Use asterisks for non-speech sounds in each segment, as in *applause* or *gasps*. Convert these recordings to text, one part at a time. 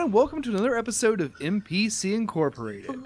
and welcome to another episode of NPC Incorporated.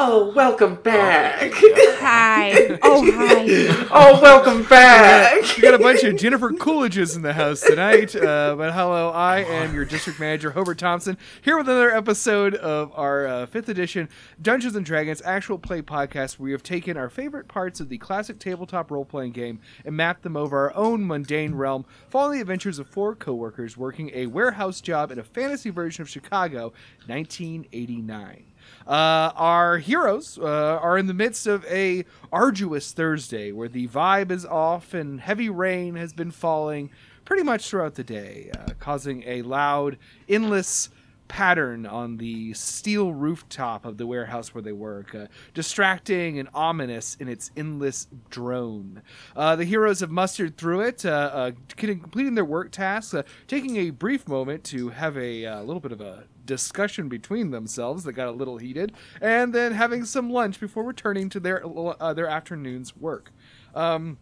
Oh. Oh, welcome back. *laughs* Hi. Oh hi. *laughs* oh, welcome back. We got a bunch of Jennifer Coolidges in the house tonight. Uh, but hello, I am your district manager, Hobart Thompson, here with another episode of our uh, fifth edition Dungeons and Dragons actual play podcast, where we have taken our favorite parts of the classic tabletop role playing game and mapped them over our own mundane realm, following the adventures of four coworkers working a warehouse job in a fantasy version of Chicago, 1989. Uh, our heroes uh, are in the midst of a arduous Thursday where the vibe is off and heavy rain has been falling pretty much throughout the day, uh, causing a loud, endless pattern on the steel rooftop of the warehouse where they work, uh, distracting and ominous in its endless drone. Uh, the heroes have mustered through it, uh, uh, completing their work tasks, uh, taking a brief moment to have a uh, little bit of a discussion between themselves that got a little heated, and then having some lunch before returning to their uh, their afternoon's work. Um,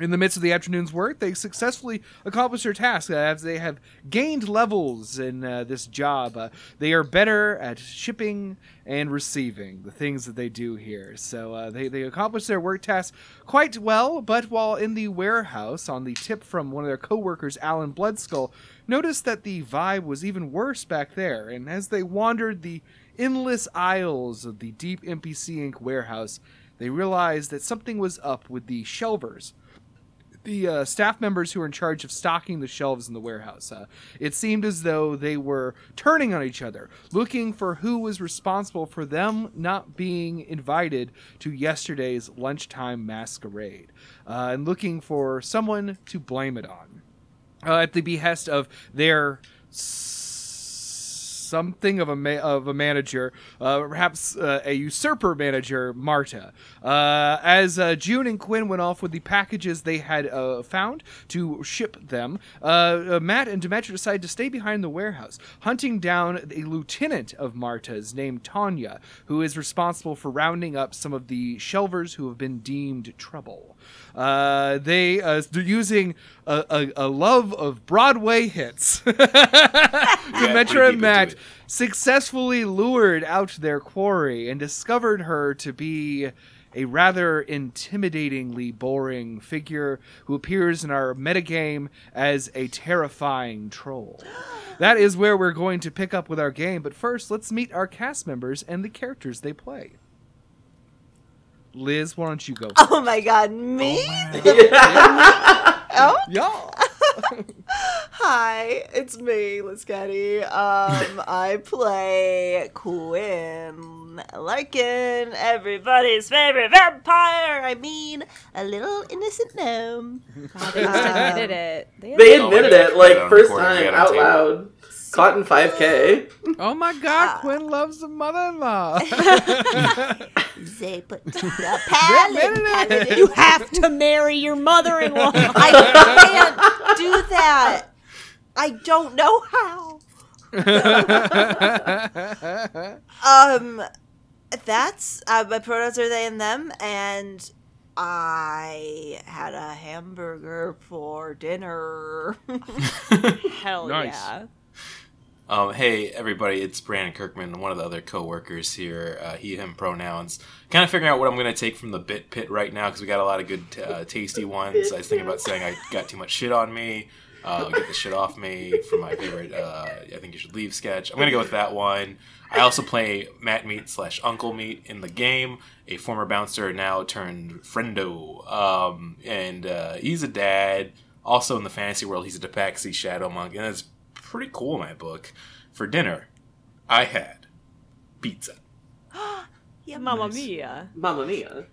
in the midst of the afternoon's work, they successfully accomplished their task uh, as they have gained levels in uh, this job. Uh, they are better at shipping and receiving the things that they do here. So uh, they, they accomplished their work task quite well, but while in the warehouse, on the tip from one of their coworkers, Alan Bloodskull, noticed that the vibe was even worse back there. And as they wandered the endless aisles of the deep NPC Inc. warehouse, they realized that something was up with the shelvers the uh, staff members who were in charge of stocking the shelves in the warehouse. Uh, it seemed as though they were turning on each other, looking for who was responsible for them not being invited to yesterday's lunchtime masquerade, uh, and looking for someone to blame it on. Uh, at the behest of their something of a ma- of a manager, uh, perhaps uh, a usurper manager, Marta. Uh, as uh, June and Quinn went off with the packages they had uh, found to ship them, Matt and Demetra decided to stay behind the warehouse, hunting down a lieutenant of Marta's named Tanya, who is responsible for rounding up some of the shelvers who have been deemed trouble. Uh, they uh, they're using a, a, a love of Broadway hits. *laughs* Demetra pretty and Matt successfully lured out their quarry and discovered her to be a rather intimidatingly boring figure who appears in our metagame as a terrifying troll. *gasps* That is where we're going to pick up with our game, but first let's meet our cast members and the characters they play. Liz, why don't you go? Oh my god, me? Oh, Y'all. *laughs* hi, it's me, Liz Getty. Um, *laughs* I play Quinn Larkin, everybody's favorite vampire. I mean, a little innocent gnome. Oh, they just admitted it. They They Oh, admitted we it like first time got it on out tape. Loud. Caught in 5K. Oh my god, Quinn loves the mother-in-law. *laughs* They put the palate. admitted it. you have to marry your mother-in-law. I can't do that. I don't know how. *laughs* Um, that's uh, my pronouns are they and them, and I had a hamburger for dinner. *laughs* Hell Nice. yeah. Um, hey everybody, it's Brandon Kirkman, one of the other co-workers here. Uh, he, him pronouns. Kind of figuring out what I'm going to take from the bit pit right now because we got a lot of good, uh, tasty *laughs* ones. I was thinking about saying I got too much shit on me. Uh, get the shit off me from my favorite. Uh, I think you should leave sketch. I'm going to go with that one. I also play Matt Meat slash Uncle Meat in the game, a former bouncer now turned friendo, um, and uh, he's a dad. Also in the fantasy world, he's a Tabaxi shadow monk, and it's pretty cool in my book. For dinner, I had pizza. *gasps* yeah, Mamma mia. Mamma mia.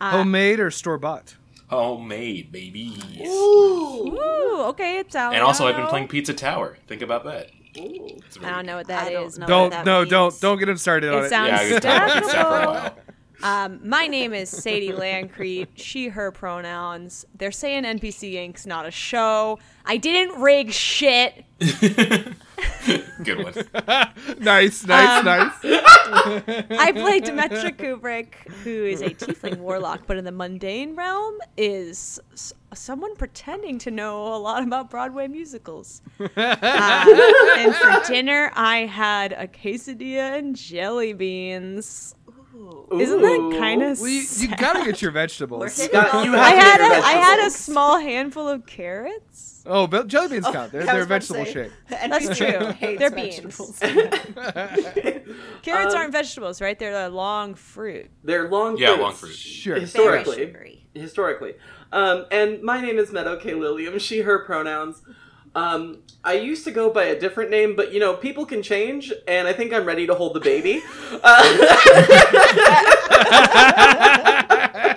Uh, Homemade or store bought? Homemade, baby. Ooh. Ooh, okay, it's out. And also, I've been playing Pizza Tower. Think about that. Ooh. It's I don't know what I that don't know. Don't what that no means. don't don't get him started on It it. sounds Yeah, I've been talking about pizza for a while. Um, my name is Sadie Landcrete. She, her pronouns. They're saying NPC Inc.'s not a show. I didn't rig shit. Good one. *laughs* nice, nice, Um, nice. *laughs* I play Demetra Kubrick, who is a tiefling warlock, but in the mundane realm is s- someone pretending to know a lot about Broadway musicals. *laughs* Uh, and for dinner, I had a quesadilla and jelly beans. Isn't that kind of? Well, you, you gotta get your vegetables. We're you I have to had get a, your I had a small handful of carrots. Oh, but jelly beans count. They're, I they're was about to vegetable say, shape. *laughs* That's true. They're beans. *laughs* *laughs* Carrots Um, aren't vegetables, right? They're a long fruit. They're long Yeah, fruits. long fruit. Sure. Historically. Historically. Um, and my name is Meadow K. Lilium, she, her pronouns. Um, I used to go by a different name, but you know, people can change, and I think I'm ready to hold the baby. *laughs* Uh,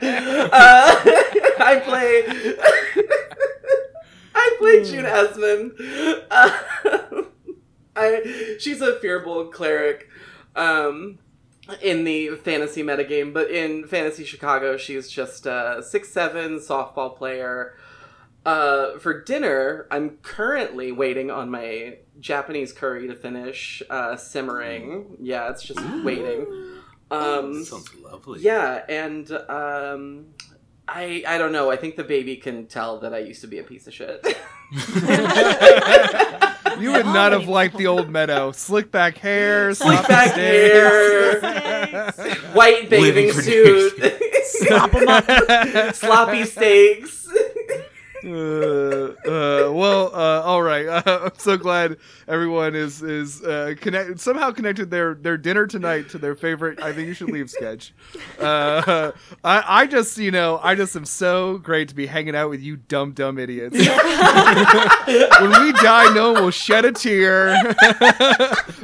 *laughs* uh, I play. *laughs* I play June Esmond. Uh, I, she's a fearful cleric um, in the fantasy metagame, but in Fantasy Chicago, she's just a six seven softball player. Uh, for dinner, I'm currently waiting on my Japanese curry to finish uh, simmering. Yeah, it's just waiting. Um, Sounds lovely. yeah, and um, I I don't know. I think the baby can tell that I used to be a piece of shit. *laughs* You would not have liked the old meadow. Slick back hair, Slick sloppy back hair, white bathing Living for suit, *laughs* Slop 'em up. *laughs* sloppy steaks. Uh, uh, well, uh, all right. Uh, *laughs* I'm so glad everyone is is uh, connect somehow connected their their dinner tonight to their favorite. I think you should leave sketch. Uh, *laughs* I I just you know I just am so great to be hanging out with you dumb dumb idiots. *laughs* when we die, no one will shed a tear.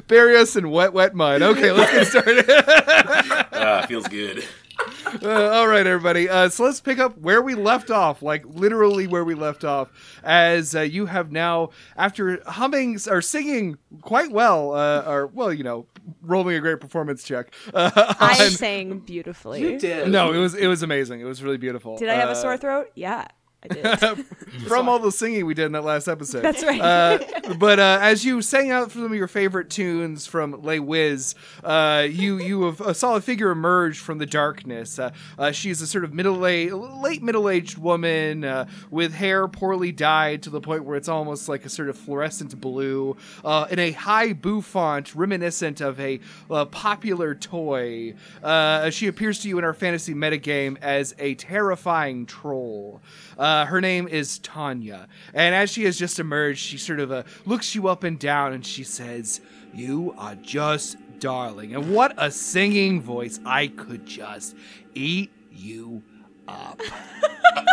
Bury us in wet wet mud. Okay, let's get started. Ah, feels good. *laughs* Uh, all right, everybody. Uh, so let's pick up where we left off, like literally where we left off, as uh, you have now, after humming or singing quite well, uh, or well, you know, rolling a great performance check. Uh, *laughs* I on- sang beautifully. You did. no, it was it was amazing. It was really beautiful. Did I have Uh, a sore throat? Yeah, I did. *laughs* from all the singing we did in that last episode. That's right. Uh, *laughs* but uh, as you sang out some of your favorite tunes from Les Wiz, uh, you you have a solid figure emerge from the darkness. Uh, uh, she's a sort of middle aged, late middle aged woman uh, with hair poorly dyed to the point where it's almost like a sort of fluorescent blue, uh, in a high bouffant reminiscent of a uh, popular toy. Uh, she appears to you in our fantasy metagame as a terrifying troll. Uh, her name is Tanya, and as she has just emerged, she sort of uh, looks you up and down, and she says, "You are just darling, and what a singing voice! I could just eat you up." *laughs*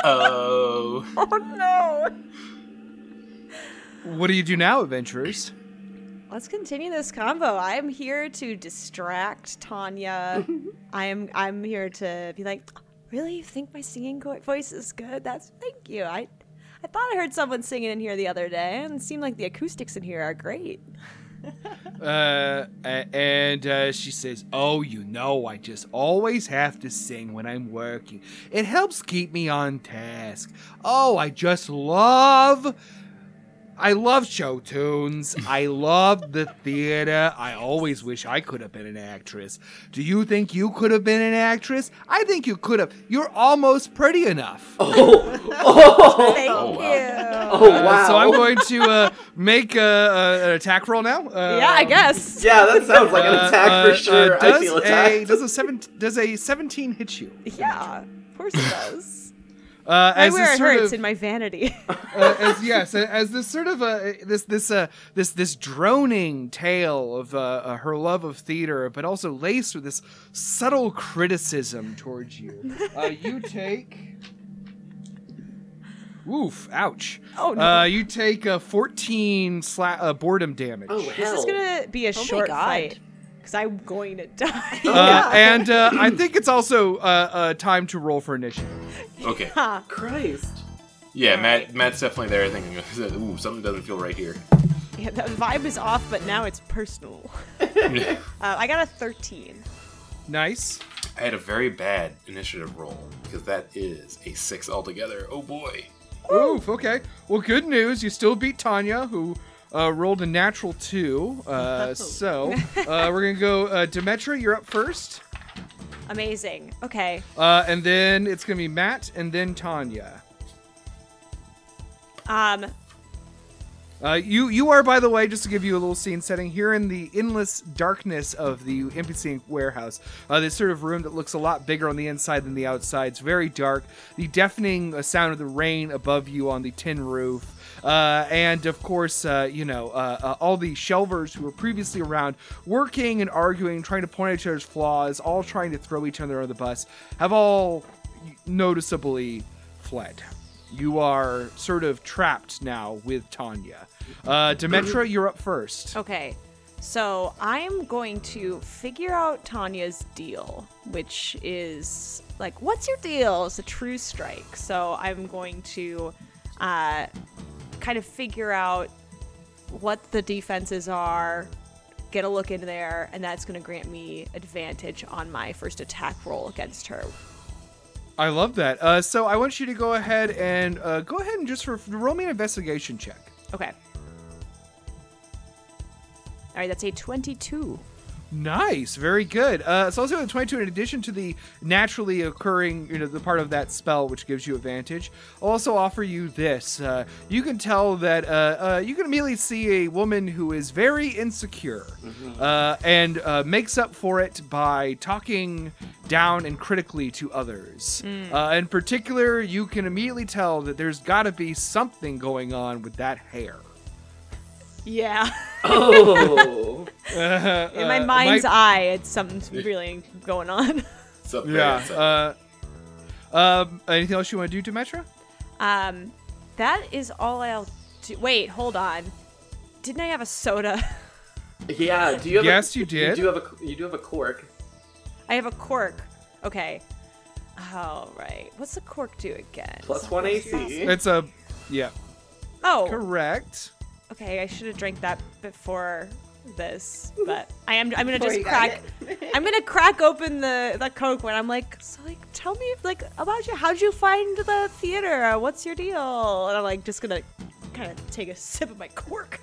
Oh. oh no! what do you do now, adventurers? Let's continue this combo. I am here to distract Tanya. *laughs* I am. I'm here to be like, really? You think my singing voice is good? That's thank you. I, I thought I heard someone singing in here the other day, and it seemed like the acoustics in here are great. *laughs* Uh, and uh, she says, "Oh, you know, I just always have to sing when I'm working. It helps keep me on task. Oh, I just love." I love show tunes. I love the theater. I always wish I could have been an actress. Do you think you could have been an actress? I think you could have. You're almost pretty enough. *laughs* Oh, oh, Thank Oh, wow. you. oh, Uh, wow. so I'm going to uh, make uh, uh, an attack roll now. Uh, yeah, I guess. Yeah, that sounds like an Uh, attack uh, for uh, sure. I does feel a, does a seven does a seventeen hit you? Yeah, of course it does. Uh, I wear this it sort hurts of, in my vanity. *laughs* uh, as yes, as this sort of uh, this this uh, this this droning tale of uh, uh, her love of theater, but also laced with this subtle criticism towards you. *laughs* Uh, you take. Oof! Ouch! Oh, no. Uh, you take a fourteen sla- uh, boredom damage. oh, hell! this is gonna be a my short God. fight because I'm going to die. *laughs* Uh, and uh, I think it's also uh, uh, time to roll for initiative. Okay. Ha. Christ. Yeah, Matt. Matt's definitely there thinking, *laughs* "Ooh, something doesn't feel right here." Yeah, the vibe is off, but now it's personal. *laughs* uh, I got a 13. Nice. I had a very bad initiative roll because that is a six altogether. Oh boy. Oof. Okay. Well, good news. You still beat Tanya, who uh, rolled a natural two. Uh, *laughs* so uh, we're gonna go. Uh, Demetra, you're up first, Amazing. Okay. uh, and then it's gonna be Matt, and then Tanya. Um. Uh, you you are, by the way, just to give you a little scene setting here in the endless darkness of the NPC warehouse. Uh, this sort of room that looks a lot bigger on the inside than the outside. It's very dark. The deafening uh, sound of the rain above you on the tin roof. Uh, and of course, uh, you know, uh, uh, all the shelvers who were previously around working and arguing, trying to point at each other's flaws, all trying to throw each other under the bus, have all noticeably fled. You are sort of trapped now with Tanya. Uh, Demetra, *clears throat* you're up first. Okay. So I'm going to figure out Tanya's deal, which is like, what's your deal? It's a true strike. So I'm going to uh, kind of figure out what the defenses are, get a look in there, and that's going to grant me advantage on my first attack roll against her. I love that. Uh, so I want you to go ahead and uh, go ahead and just for, roll me an investigation check. Okay. All right, that's a 22. Nice, very good. Uh, it's also a 22 in addition to the naturally occurring, you know, the part of that spell which gives you advantage. I'll also offer you this. Uh, you can tell that uh, uh, you can immediately see a woman who is very insecure uh, and uh, makes up for it by talking down and critically to others. Uh, in particular, you can immediately tell that there's got to be something going on with that hair. Yeah. *laughs* Oh. In my Uh, mind's Mike- eye, it's something's really going on. What's up there? Yeah. Uh, um, anything else you want to do, Demetra? Um, that is all I'll do. Wait, hold on. Didn't I have a soda? *laughs* yeah. Do you have? Yes, a, you did. You do have a. You do have a cork. I have a cork. Okay. All right. What's the cork do again? Plus one AC. It's a, yeah, Oh, correct. Okay. I should have drank that before this, *laughs* but I am. I'm gonna Before just crack. I'm gonna crack open the the coke when I'm like, so like, tell me like about you. How'd you find the theater? What's your deal? And I'm like, just gonna kind of take a sip of my cork.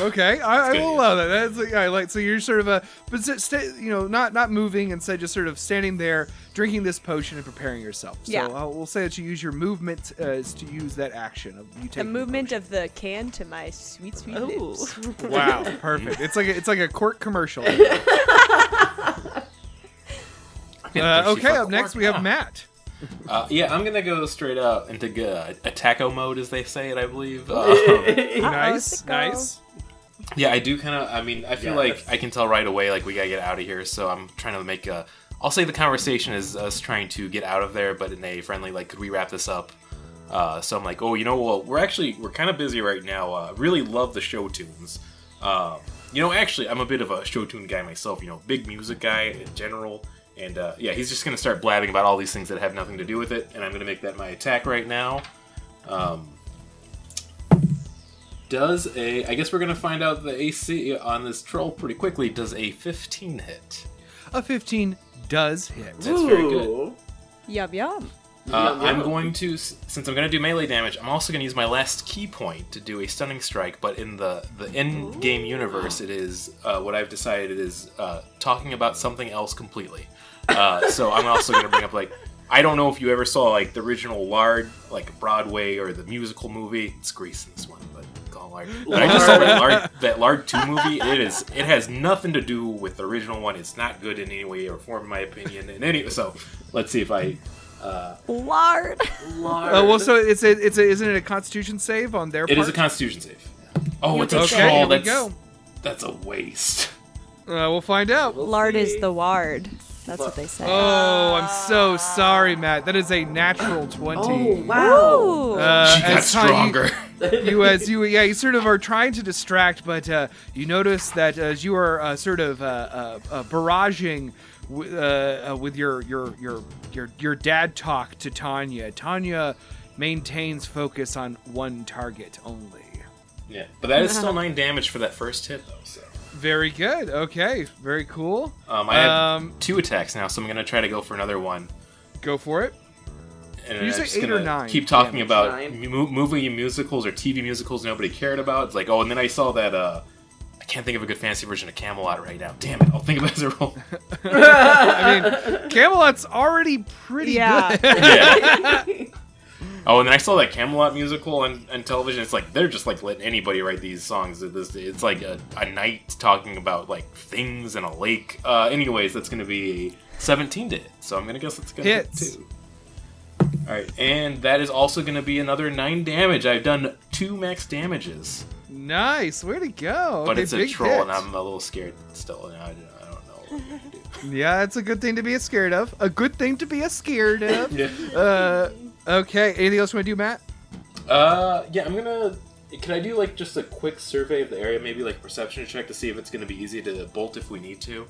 Okay, I, I will yeah. allow that. That's like, I like so you're sort of a, but st- you know, not not moving, instead just sort of standing there, drinking this potion and preparing yourself. So Yeah. I'll, we'll say that you use your movement uh, is to use that action of you The taking movement potion. of the can to my sweet sweet Ooh. lips. *laughs* Wow, *laughs* perfect. It's like a, it's like a cork commercial. *laughs* Uh, okay, up next we have Matt. Uh, yeah, I'm gonna go straight up into uh, attaco mode, as they say it, I believe. *laughs* Um, Nice, nice. yeah, I do kind of. I mean, I feel Yeah, like that's- I can tell right away, like we gotta get out of here. So I'm trying to make a. I'll say the conversation is us trying to get out of there, but in a friendly, like, could we wrap this up? Uh, so I'm like, oh, you know, well, we're actually we're kind of busy right now. Uh, really love the show tunes. Um, you know, actually, I'm a bit of a show tune guy myself. You know, big music guy in general. And uh, yeah, he's just gonna start blabbing about all these things that have nothing to do with it, and I'm gonna make that my attack right now. Um, does a? I guess we're gonna find out the AC on this troll pretty quickly. Does a 15 hit? A 15 does hit. That's very good. Ooh. Yum yum. Uh, I'm going to, since I'm going to do melee damage, I'm also going to use my last ki point to do a stunning strike. But in the the in-game universe, it is uh, what I've decided is uh, talking about something else completely. Uh, so I'm also going to bring up like I don't know if you ever saw like the original Lard, like Broadway or the musical movie. It's Grease in this one, but call it Lard. But I just saw that Lard, that Lard Two movie. It is it has nothing to do with the original one. It's not good in any way or form, in my opinion. And any so, let's see if I. Uh, Lard. Lard. Uh, well, so it's a, it's a, isn't it a Constitution save on their It part? is a Constitution save. Oh, it's a Okay, troll. here we That's go. that's a waste. Uh, we'll find out. We'll Lard is the ward. That's what they say. Oh, I'm so sorry, Matt. That is a natural *gasps* 20. Oh wow. Ooh. Uh, She got as Tanya- stronger. *laughs* you as you yeah you sort of are trying to distract but uh, you notice that as you are uh, sort of uh, uh, uh, barraging w- uh, uh, with your, your your your your dad talk to Tanya Tanya maintains focus on one target only yeah, but that is still nine damage for that first hit, though. So very good okay very cool um, I have Um, two attacks now, so I'm gonna try to go for another one. go for it and you I'm say just eight or gonna nine keep talking damage? about Nine. mu- movie musicals or TV musicals nobody cared about. It's like, oh, and then I saw that. uh I can't think of a good fancy version of Camelot right now. Damn it! I'll think of it as a roll. I mean, Camelot's already pretty Yeah. good. *laughs* Yeah. *laughs* oh, and then I saw that Camelot musical on, on television. It's like they're just like letting anybody write these songs. It's, it's like a, a night talking about like things in a lake. Uh, anyways, that's going to be a 17 to hit. So I'm going to guess it's going to hit Hits. two. All right, and that is also going to be another nine damage. I've done two max damages, Nice, way to go. but Okay, it's a troll, hit. and I'm a little scared still. and I, I don't know what gonna do. *laughs* Yeah, it's a good thing to be scared of. A good thing to be scared of. *laughs* Yeah. uh, okay, anything else you want to do, Matt? Uh, yeah, I'm gonna. Can I do like just a quick survey of the area, maybe like perception check to see if it's gonna be easy to bolt if we need to?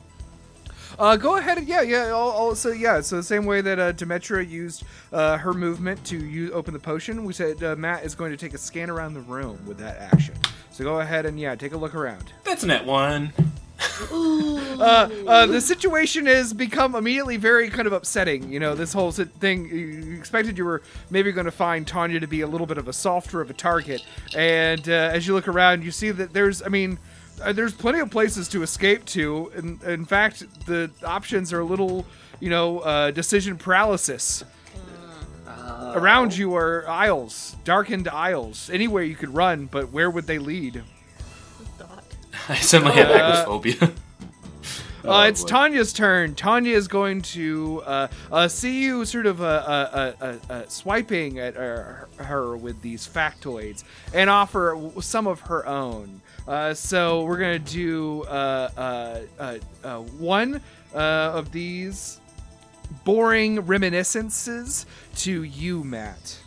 Uh, go ahead and yeah, yeah. I'll, I'll- so yeah, so the same way that uh, Demetra used uh, her movement to use, open the potion, we said uh, Matt is going to take a scan around the room with that action. So go ahead and yeah, take a look around. That's nat one. *laughs* Uh, uh, the situation has become immediately very kind of upsetting. You know, this whole thing. You expected you were maybe going to find Tanya to be a little bit of a softer of a target, and uh, as you look around, you see that there's, I mean, uh, there's plenty of places to escape to. In, in fact, the options are a little, you know, uh, decision paralysis. Around you are aisles, darkened aisles. Anywhere you could run, but where would they lead? *laughs* I suddenly have acrophobia. *laughs* Oh, Uh, it's boy. Tanya's turn. Tanya is going to uh, uh, see you sort of uh, uh, uh, uh, uh, swiping at her, her with these factoids and offer some of her own. Uh, so we're going to do uh, uh, uh, uh, one uh, of these boring reminiscences to you, Matt.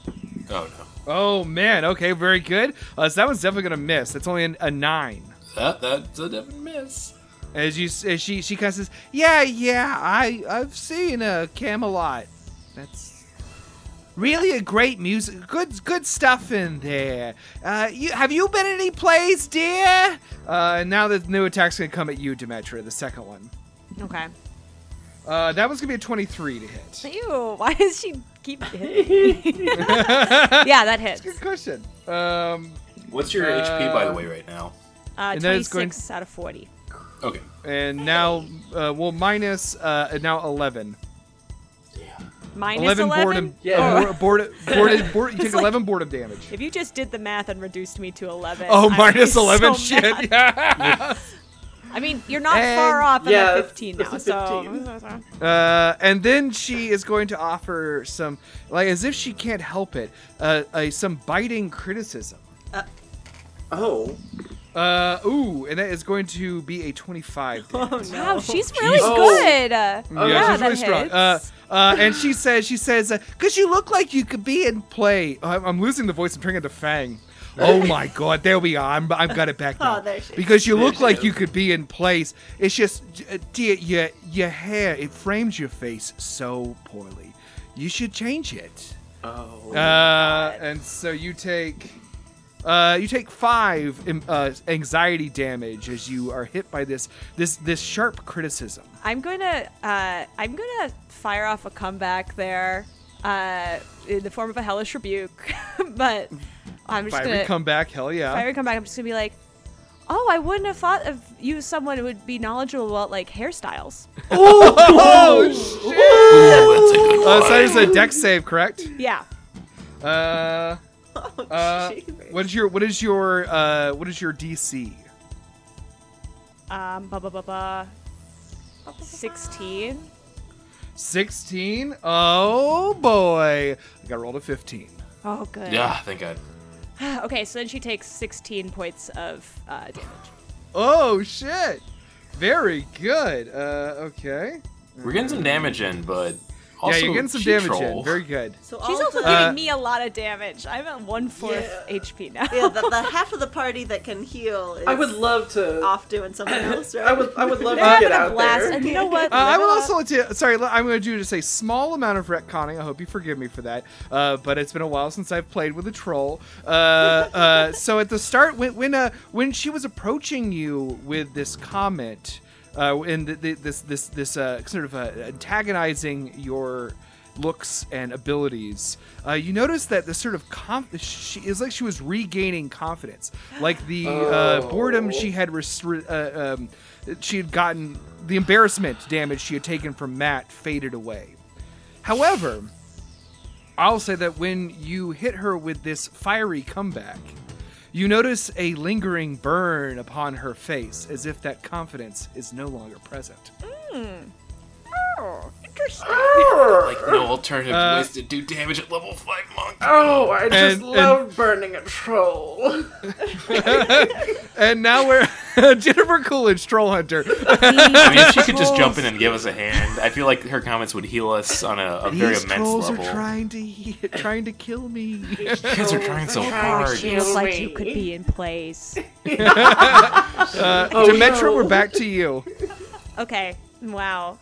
Oh no. Oh, man. Okay, very good. Uh, so that one's definitely going to miss. That's only an, a nine. That that's a definite miss. As you, as she, she kind of says, "Yeah, yeah, I, I've seen a Camelot. That's really a great music, good, good stuff in there. Uh, you, have you been any plays, dear? Uh, now the new attack's gonna come at you, Demetra, the second one. Okay. Uh, that one's gonna be a twenty-three to hit. *laughs* Ew, why does she keep hitting *laughs* yeah, that hits. a Good question. Um, What's your HP by the Uh, way right now? Uh, And then it's 26 out of 40. Okay. and now, uh, well, minus, uh, now eleven. Minus 11 11? boredom. Yeah. *laughs* uh, board, board, board, you take like- 11 boredom damage. If you just did the math and reduced me to 11. Oh, I would minus be 11 so shit. mad. Yeah. *laughs* I mean, you're not And- far off. I'm Yeah, at it's- 15 it's now, a so. Uh, and then she is going to offer some, like as if she can't help it, uh, a, some biting criticism. Uh, Oh. Uh, ooh, and that is going to be a 25. *laughs* Oh no. Wow, she's really Oh. good. Uh, Yeah, yeah, she's that really strong. hits. Uh, uh, and she says, she says, because you look like you could be in play. Oh, I'm, I'm losing the voice. I'm turning into Fang. Oh my *laughs* god, there we are. I'm, I've got it back now. Oh, there she is. because you There look like is. you could be in place. It's just, uh, dear, your your hair it frames your face so poorly. You should change it. Oh. Uh, and so you take, uh, you take five uh, anxiety damage as you are hit by this this this sharp criticism. I'm gonna uh, I'm gonna fire off a comeback there, uh, in the form of a hellish rebuke. *laughs* but I'm just Fiery gonna comeback, hell yeah. fiery comeback. I'm just gonna be like, oh, I wouldn't have thought of you as someone who would be knowledgeable about like hairstyles. *laughs* Oh shit! Ooh, that's a good Uh, one. so that is a Dex save, correct? Yeah. Uh, *laughs* Oh, uh, jeez. What is your what is your uh what is your DC? Um. Ba ba ba ba. Sixteen. Sixteen. Oh boy, I got rolled a fifteen. Oh, good. Yeah, thank God. *sighs* okay, so then she takes 16 points of uh, damage. Oh shit! Very good. Uh, okay. We're getting some damage in, but also yeah, you're getting some damage troll. in. Very good. So She's also the, Uh, giving me a lot of damage. I'm at one fourth Yeah. HP now. yeah, the, the *laughs* half of the party that can heal is I would love to. off doing something *coughs* else, right? I would. I would love They're to get having a out blast, there. and you know what? Uh, I will also let you. Sorry, I'm going to do just a small amount of retconning. I hope you forgive me for that. Uh, but it's been a while since I've played with a troll. Uh, uh, *laughs* so at the start, when when uh, when she was approaching you with this comment, uh, and th- th- this this this uh, sort of uh, antagonizing your looks and abilities, uh, you notice that the sort of conf- she is like she was regaining confidence, like the uh, Oh. boredom she had restri- uh, um, she had gotten the embarrassment damage she had taken from Matt faded away. However, I'll say that when you hit her with this fiery comeback, you notice a lingering burn upon her face as if that confidence is no longer present. Hmm. Oh, interesting. Like no alternative Uh, ways to do damage at level five monk. Oh, I just And- love burning a troll. *laughs* And now we're *laughs* Jennifer Coolidge, Troll Hunter. I mean, if she could just jump in and give us a hand, I feel like her comments would heal us on a, a very These immense trolls level. are trying to he- trying to kill me. You guys are trying so hard. Feels like you could be in place. *laughs* Uh, Oh, Demetra, no. we're back to you. Okay. Wow.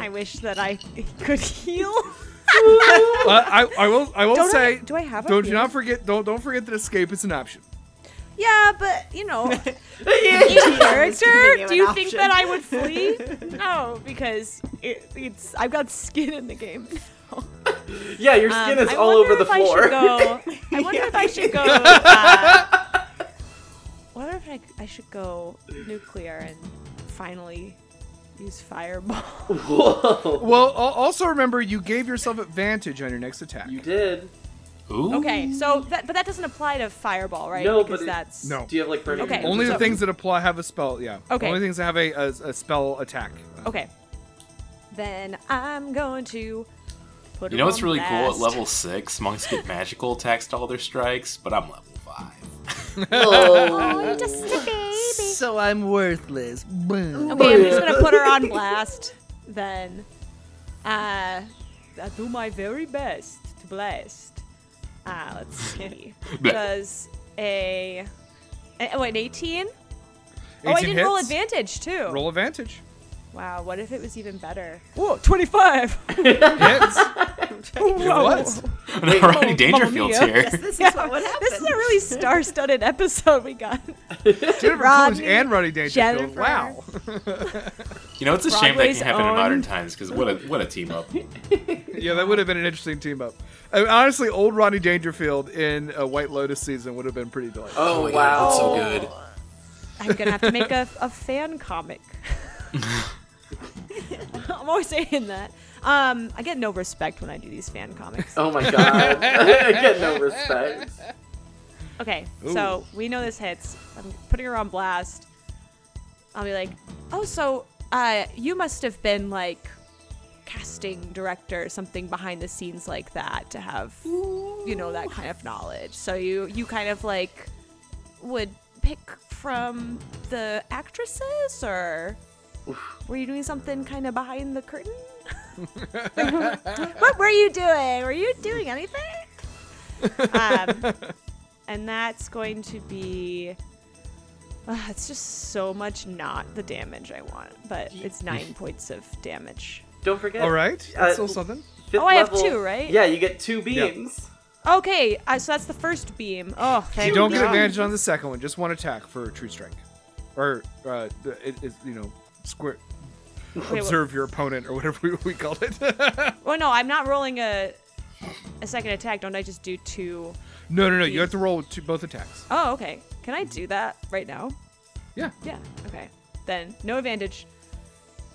I wish that I could heal. *laughs* Uh, I, I will I will Don't say I, do I have? Don't heal? you not forget don't don't forget that escape is an option. Yeah, but you know, *laughs* in character, do an you think that I would flee? *laughs* No, because it, it's I've got skin in the game. yeah, your Um, skin is I all over the if I floor. should go. I wonder if I should go. Uh, wonder if I, I should go nuclear and finally use fireball. *laughs* Whoa. Well, al- also remember you gave yourself advantage on your next attack. You did. Ooh. Okay, so that but that doesn't apply to fireball, right? No, because but it- that's No. Do you have like burning? Okay. Only the So- things that apply have a spell. Yeah. Okay. Only things that have a, a, a spell attack. Okay. Then I'm going to put You know what's on really cool? At level six, monks get magical attacks to all their strikes, but I'm level five. Oh. you Just a baby. So I'm worthless. Boom. Okay, I'm just gonna put her on *laughs* blast. Then, uh, I do my very best to blast. Uh, let's see. *laughs* Does a, a oh, an 18? oh, I didn't roll advantage too. Roll advantage. Wow, what if it was even better? Whoa, 25. *laughs* Hits. *laughs* Whoa. was. Rodney Mamma Dangerfield's mia. here. This is *laughs* what would happen. This is a really star-studded episode we got. Jennifer Rodney, Coolidge and Rodney Dangerfield. Jennifer. Wow. You know, it's a shame that Broadway's can happen in own- modern times because what a what a team up. yeah, that would have been an interesting team up. I mean, honestly, old Rodney Dangerfield in a White Lotus season would have been pretty delightful. Oh, my wow. God, that's so good. I'm gonna have to make a, a fan comic. *laughs* I'm always saying that. Um, I get no respect when I do these fan comics. Oh my god. *laughs* I get no respect. Okay, so we know this hits. I'm putting her on blast. I'll be like, oh, so uh, you must have been like casting director or something behind the scenes like that to have, you know, that kind of knowledge. So you you kind of like would pick from the actresses, or were you doing something kind of behind the curtain? *laughs* what were you doing? Were you doing anything? um, and that's going to be. Uh, it's just so much not the damage I want, but it's nine points of damage. Don't forget. All right. Uh, That's still something. Oh, I have level- two, right? Yeah, you get two beams. Okay, uh, so that's the first beam. Oh, thank You don't get advantage on the second one. Just one attack for True Strike. Or, uh, the- it, it, you know, square. what- Observe your opponent, or whatever we, *laughs* we called it. *laughs* Well, no, I'm not rolling a a second attack. Don't I just do two? no, no, no. You have to roll two, both attacks. Oh, okay. Can I do that right now? Yeah. Yeah. Okay. Then no advantage.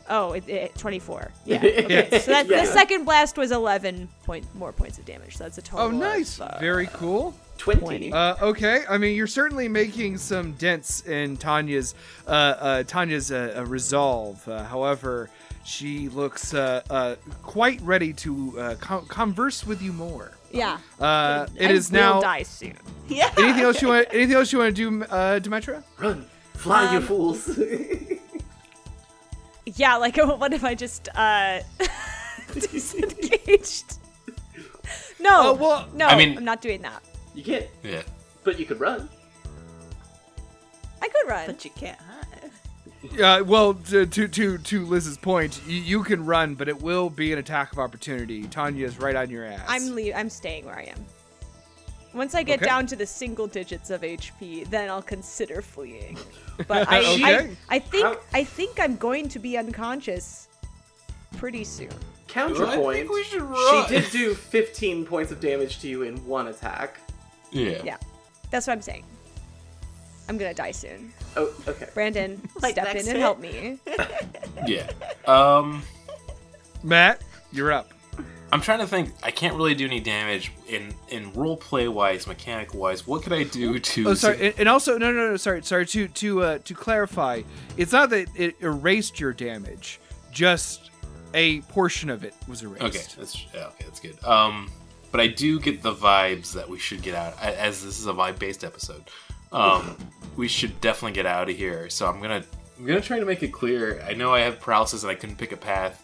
Oh, it, it 24. *laughs* Yeah. Okay. So that Yeah. the second blast was 11 point more points of damage. So that's a total. Oh, nice. Of, uh, Very cool. 20. Uh, okay, I mean you're certainly making some dents in Tanya's uh, uh, Tanya's uh, uh, resolve. Uh, however, she looks uh, uh, quite ready to uh, con- converse with you more. yeah. Uh, it I is will now. die soon. Yeah. Anything else you want? Anything else you want to do, uh, Demetra? Run. Fly, you Um, fools. *laughs* Yeah. Like, *laughs* what if I just uh *laughs* disengaged? No. Uh, well, no. I mean- I'm not doing that. You can't. Yeah. But you could run. I could run. But you can't hide. Uh, well, to, to to to Liz's point, you, you can run, but it will be an attack of opportunity. Tanya is right on your ass. I'm le- I'm staying where I am. Once I get Okay. down to the single digits of HP, then I'll consider fleeing. *laughs* But I, I, Okay. I think How- I think I'm going to be unconscious pretty soon. counterpoint, think we should run. she did do 15 points of damage to you in one attack. Yeah. Yeah, that's what I'm saying. I'm gonna die soon. Oh, okay. Brandon, *laughs* Like step in and hit? help me. *laughs* Yeah. Um, Matt, you're up. I'm trying to think. I can't really do any damage in in role play wise, mechanic wise. What could I do to? Oh, sorry, and, and also no, no, no, sorry, sorry. To to uh, to clarify, it's not that it erased your damage, just a portion of it was erased. Okay, that's yeah, okay, that's good. Um, but I do get the vibes that we should get out. As this is a vibe based episode, um, we should definitely get out of here. So I'm gonna I'm gonna try to make it clear. I know I have paralysis and I couldn't pick a path,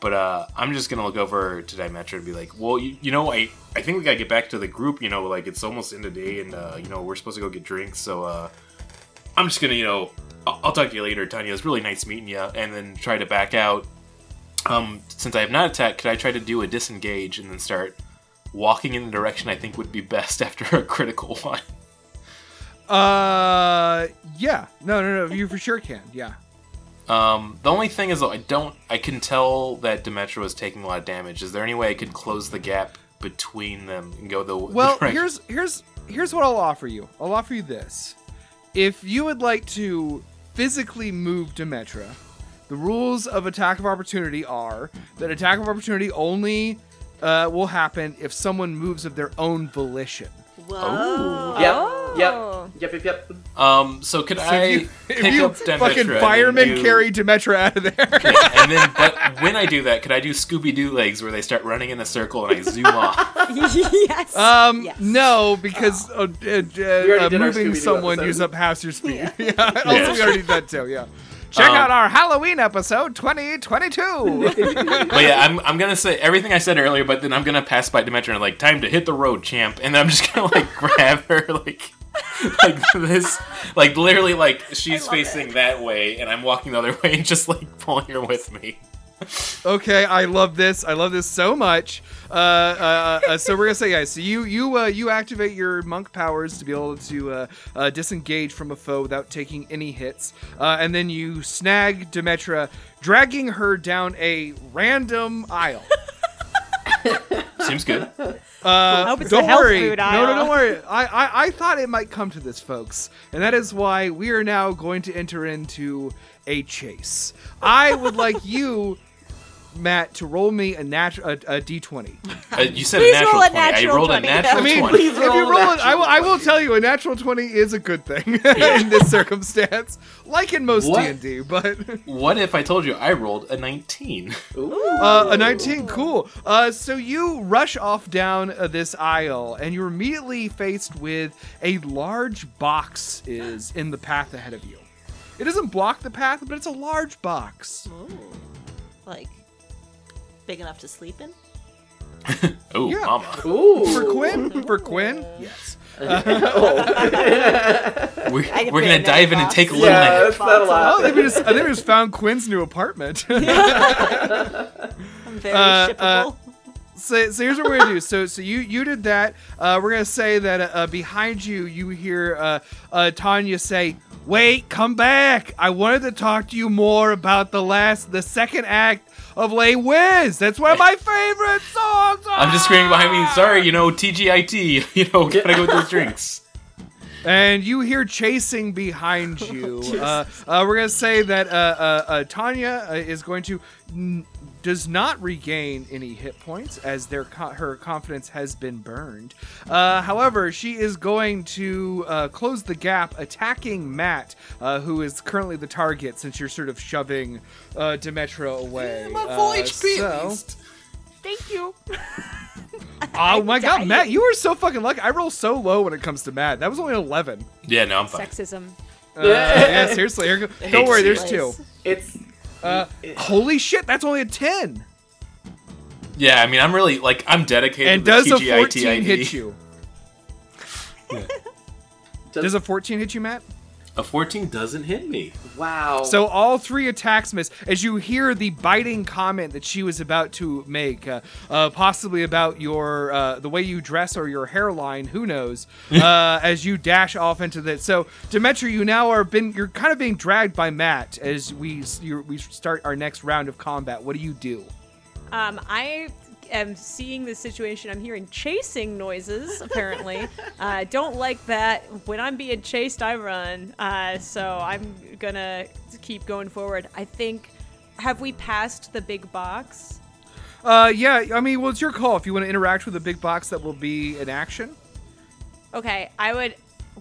but uh, I'm just gonna look over to Demetra and be like, well, you, you know, I I think we gotta get back to the group. You know, like it's almost end of day, and uh, you know we're supposed to go get drinks. So uh, I'm just gonna you know I'll, I'll talk to you later, Tanya. It's really nice meeting you, and then try to back out. Um, since I have not attacked, could I try to do a disengage and then start walking in the direction I think would be best *laughs* after a critical one? Uh, yeah. No, no, no. You for sure can. Yeah. Um, the only thing is, though, I don't. I can tell that Demetra was taking a lot of damage. Is there any way I could close the gap between them and go the *laughs* Well, direction- here's here's here's what I'll offer you. I'll offer you this. If you would like to physically move Demetra, the rules of attack of opportunity are that attack of opportunity only uh, will happen if someone moves of their own volition. Whoa. Yep, Oh. yep, yep, yep, yep. Um, so could So I if you, pick if you up Demetra fucking and then firemen do- carry Demetra out of there. and then, but when I do that, could I do Scooby Doo legs where they start running in a circle and I zoom *laughs* off? yes. Um, Yes. no, because uh, uh, uh, uh, moving someone episode. use up half your speed. Yeah. *laughs* Yeah. also, Yeah. we already did that too. Yeah. Check Um, out our Halloween episode 2022. *laughs* But yeah, I'm, I'm gonna say everything I said earlier, but then I'm gonna pass by Demetra and like time to hit the road, champ, and then I'm just gonna like *laughs* grab her like like this, like literally like she's love facing that way, and I'm walking the other *laughs* way and just like pulling her with me. Okay, I love this. I love this so much. Uh, uh, uh, so we're gonna say, guys. So you you uh, you activate your monk powers to be able to uh, uh, disengage from a foe without taking any hits, uh, and then you snag Demetra, dragging her down a random aisle. *laughs* Seems good. Uh, hope it's don't a worry. food No, no, don't worry. I, I, I thought it might come to this, folks, and that is why we are now going to enter into a chase. I would like you, Matt, to roll me a natural a, a d20. *laughs* Uh, you said a natural roll a 20. I rolled 20. a natural I mean, 20. Please if you roll a it, I will, I will tell you a natural 20 is a good thing *laughs* in this circumstance, like in most D&D, but *laughs* What if I told you I rolled a 19? Uh, a 19, cool. Uh, so you rush off down uh, this aisle, and you're immediately faced with a large box is in the path ahead of you. It doesn't block the path, but it's a large box. Ooh. Like, big enough to sleep in? *laughs* Oh, Yeah. mama. Ooh. For Quinn, for Quinn, *laughs* yes. *laughs* oh. We're, we're gonna dive that in and take a little yeah, nap. that's not a Oh, lot. I think we just, I think we just found Quinn's new apartment. I'm very Uh, shippable. uh, so, so here's what we're gonna do. So so you you did that. Uh, we're gonna say that uh, behind you you hear uh, uh, Tanya say, "Wait, come back! I wanted to talk to you more about the last, the second act of Lay Wiz. That's one of my favorite songs." Are! I'm just screaming behind me. Sorry, you know, TGIT. *laughs* You know, gotta go with those drinks. And you hear chasing behind you. *laughs* uh, uh, we're gonna say that uh, uh, uh, Tanya uh, is going to n- does not regain any hit points as their co- her confidence has been burned. Uh, however, she is going to uh, close the gap, attacking Matt, uh, who is currently the target since you're sort of shoving uh, Demetra away. I'm full Uh, HP so- at least. Thank you. *laughs* Oh my god. Matt, you are so fucking lucky. I roll so low when it comes to Matt. That was only 11. Yeah, no, I'm fine. Sexism. Uh, yeah, seriously. Here, go- *laughs* don't worry, there's two. It's Uh, holy shit, that's only a 10. Yeah, I mean, I'm really like I'm dedicated. And to does a 14 ID. hit you? does, *laughs* Does a 14 hit you, Matt? A 14 doesn't hit me. wow. So all three attacks miss as you hear the biting comment that she was about to make, uh, uh, possibly about your uh, the way you dress or your hairline. Who knows? *laughs* uh, as you dash off into this. so Demetra, you now are been you're kind of being dragged by Matt as we you we start our next round of combat. What do you do? Um, I am seeing the situation. I'm hearing chasing noises. Apparently, *laughs* uh, don't like that. When I'm being chased, I run. Uh, so I'm gonna keep going forward. I think. Have we passed the big box? Uh, yeah. I mean, well, it's your call if you want to interact with the big box that will be an action. Okay, I would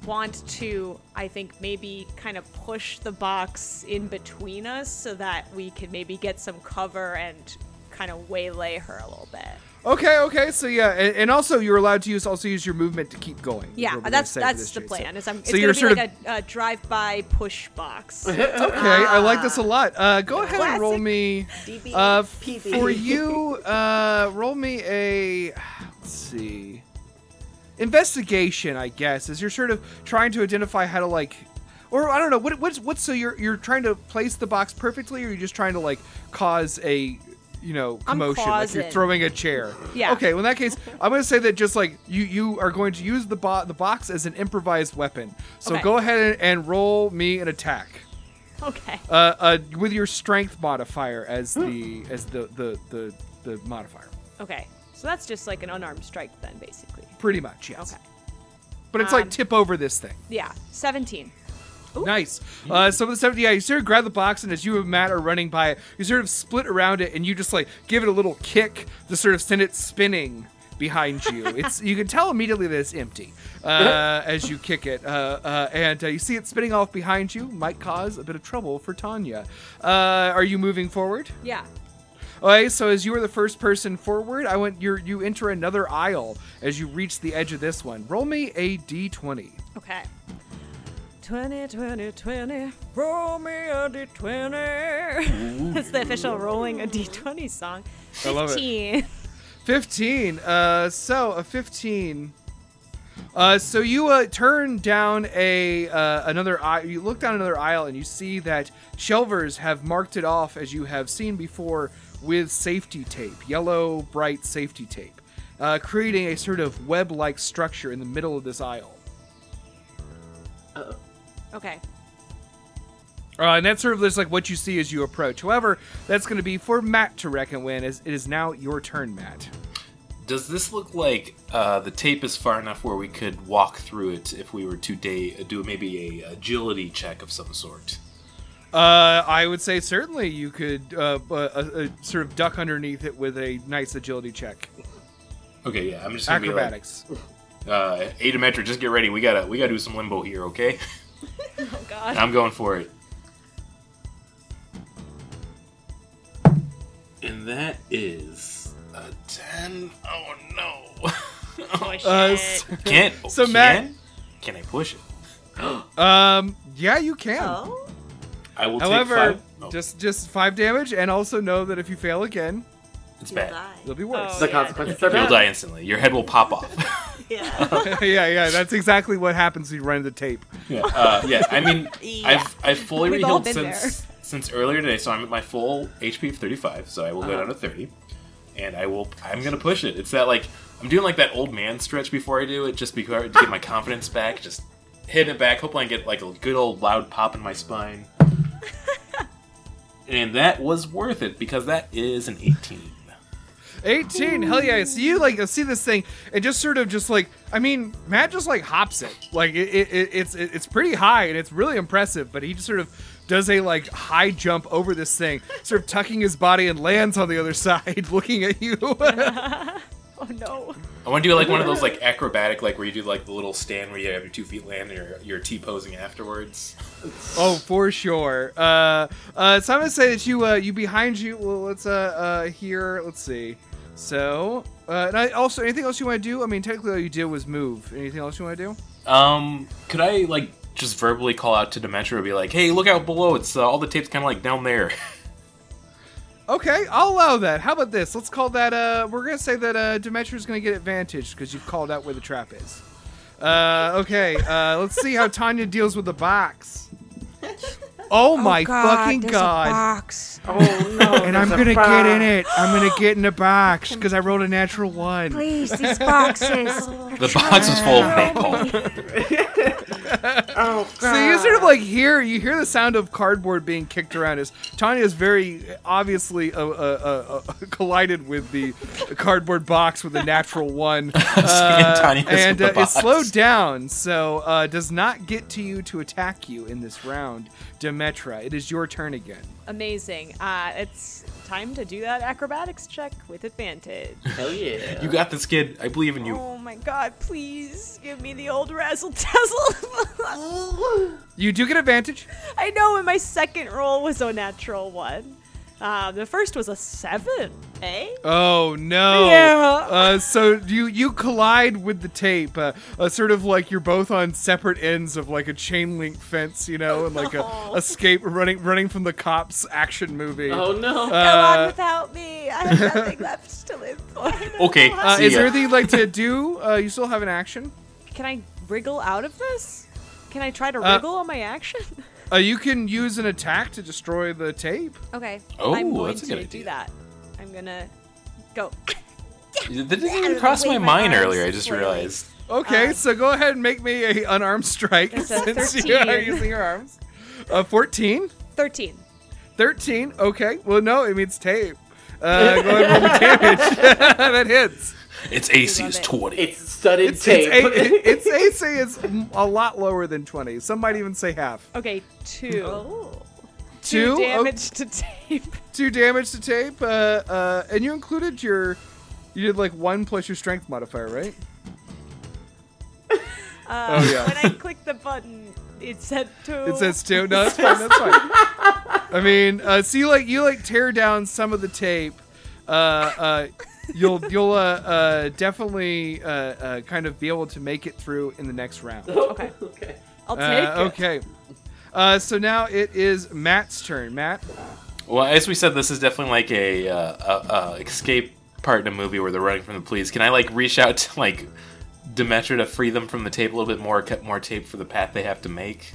want to, I think, maybe kind of push the box in between us so that we can maybe get some cover and kind of waylay her a little bit. Okay, okay. So yeah, and, and also you're allowed to use also use your movement to keep going. Yeah, what we're gonna that's that's the chase. plan. Is I'm, it's so gonna you're be sort like a, a drive-by push box. *laughs* Okay, I like this a lot. Uh, go ahead and roll me. DB, Uh, *laughs* for you, uh, roll me a. Let's see. Investigation, I guess, as you're sort of trying to identify how to like, or I don't know what what's what's so you're you're trying to place the box perfectly, or you're just trying to like cause a you know commotion, like you're throwing a chair. Yeah. Okay. Well, in that case, I'm going to say that just like you you are going to use the bo- the box as an improvised weapon. So Okay. go ahead and, and roll me an attack okay. uh, uh, with your strength modifier as the *gasps* as the the the, the modifier. Okay. So that's just like an unarmed strike then, basically. Pretty much, yes. Okay. But it's like Um, tip over this thing. Yeah. 17. Nice. Uh, so with the 70, yeah, you sort of grab the box, and as you and Matt are running by it, you sort of split around it, and you just like give it a little kick to sort of send it spinning behind you. *laughs* It's you can tell immediately that it's empty uh, as you kick it, uh, uh, and uh, you see it spinning off behind you. Might cause a bit of trouble for Tanya. Uh, are you moving forward? Yeah. Okay, so as you are the first person forward, I want you you enter another aisle as you reach the edge of this one. Roll me a d20. Okay. 20, 20, 20. Roll me a d20. That's the official rolling a d20 song. 15. I love it. 15. Uh, so a 15. Uh, so you uh, turn down a uh, another aisle. You look down another aisle and you see that shelvers have marked it off as you have seen before with safety tape, yellow bright safety tape, uh, creating a sort of web-like structure in the middle of this aisle. Okay. Uh, and that's sort of just like what you see as you approach. However, that's going to be for Matt to reckon win. As it is now your turn, Matt. Does this look like uh, the tape is far enough where we could walk through it if we were to day, do maybe a agility check of some sort? Uh, I would say certainly you could uh, uh, uh, sort of duck underneath it with a nice agility check. Okay, yeah, I'm just gonna Acrobatics. be like, uh, Adametra, just get ready. We gotta, we gotta do some limbo here, okay? *laughs* Oh, God. I'm going for it. And that is a ten. Oh no! Oh, shit. Uh, s- Can't. *laughs* So, can? Matt- can I push it? *gasps* um, yeah, you can. Oh, I will However, take five. Oh, just just five damage, and also know that if you fail again, it's you'll bad. die. it'll be worse. Oh, The yeah. consequences are You'll die instantly. Your head will pop off. *laughs* *laughs* Yeah. *laughs* yeah, yeah, that's exactly what happens when you run the tape. yeah, uh, yeah. I mean, *laughs* Yeah. I've I've fully We've rehealed been since since earlier today, so I'm at my full HP of 35. So I will go Uh-huh. down to 30, and I will. I'm gonna push it. It's that like I'm doing like that old man stretch before I do it, just because to get my confidence back. Just hitting it back. Hopefully, I get like a good old loud pop in my spine. and that was worth it because that is an 18. 18 hell yeah so you like see this thing and just sort of just like i mean matt just like hops it like it, it, it- it's it, it's pretty high and it's really impressive but he just sort of does a like high jump over this thing sort of tucking his body and lands on the other *laughs* side looking at you *laughs* Oh, no. I want to do like one of those like acrobatic, like where you do like the little stand where you have your two feet land and you're, you're T posing afterwards. oh for sure uh uh so i'm gonna say that you uh you behind you well let's uh uh here let's see so uh and I, also anything else you want to do i mean technically all you did was move anything else you want to do Um, could I like just verbally call out to Dementia and be like, "Hey, look out below! It's uh, all the tape's kind of like down there." *laughs* Okay, I'll allow that. How about this? Let's call that. Uh, we're gonna say that uh, Demetra's gonna get advantage because you've called out where the trap is. Uh, okay. Uh, let's see how Tanya deals with the box. Oh my fucking god! box. Oh no! *laughs* And I'm there's gonna get in it. I'm gonna get in the box because I rolled a natural one. Please, these boxes. *laughs* the box is full of napalm. *laughs* Oh, So you sort of like hear you hear the sound of cardboard being kicked around as Tanya is very obviously uh, uh, uh, collided with the cardboard box with a natural one, uh, Tanya's with and the uh, it's slowed down, so uh, does not get to you to attack you in this round. Demetra, it is your turn again. Amazing. Uh, it's time to do that acrobatics check with advantage. *laughs* hell yeah. You got this, kid. I believe in you. Oh my god, please give me the old razzle dazzle. *laughs* You do get advantage. I know, and my second roll was a natural one. Uh, the first was a seven. eh? Oh no! Yeah. Uh, so you you collide with the tape, uh, uh, sort of like you're both on separate ends of like a chain link fence, you know, and like a Oh. escape running running from the cops action movie. Oh no. Go on Uh, without me. I have nothing left to live for. Okay. uh, see is ya. there anything you'd like to do? Uh, you still have an action. Can I wriggle out of this? Can I try to Uh, wriggle on my action? *laughs* Uh, you can use an attack to destroy the tape. Okay. Oh, I'm going that's a to good do idea. that. I'm gonna go. *laughs* That didn't even cross my Wave my mind arms earlier. I just flailing. realized. Okay, Uh, so go ahead and make me a unarmed strike It's a *laughs* since you are 13. using your arms. Uh, 14, 13. 13. Okay, well no, it means tape. Uh, go ahead and roll me *laughs* damage. that hits. Its AC love is it. 20. It's studded It's, tape. it's, a, its AC is a lot lower than 20. Some might even say half. Okay, two. Oh. Two? Two Oh. damage to tape. *laughs* Two damage to tape, uh, uh, and you included your. You did like one plus your strength modifier, right? Uh, Oh, yeah. When I clicked the button, it said two. It says two. No, that's *laughs* fine. That's fine. I mean, uh, so you like you like tear down some of the tape. Uh, uh, you'll you'll uh, uh, definitely uh, uh, kind of be able to make it through in the next round. *laughs* Okay. okay. I'll take Uh, it. okay. Uh, so now it is Matt's turn. Matt. Well, as we said, this is definitely like a, uh, a, a escape part in a movie where they're running from the police. Can I like reach out to like Demetra to free them from the tape a little bit more, cut more tape for the path they have to make?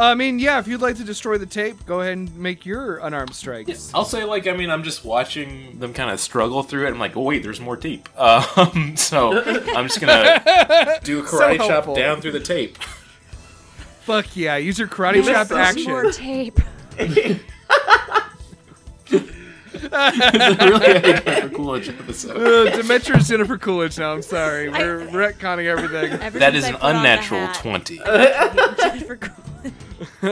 I mean, yeah. If you'd like to destroy the tape, go ahead and make your unarmed strikes. I'll say like I mean I'm just watching them kind of struggle through it. I'm like, oh wait, there's more tape. *laughs* Um, so I'm just gonna *laughs* do a karate chop down through the tape. Fuck yeah! Use your karate You chop action. More tape. it's *laughs* really Coolidge episode. Uh, Demetra's Jennifer Coolidge now. I'm sorry. We're retconning everything. Ever That I an put on the unnatural twenty. Jennifer Coolidge. *laughs*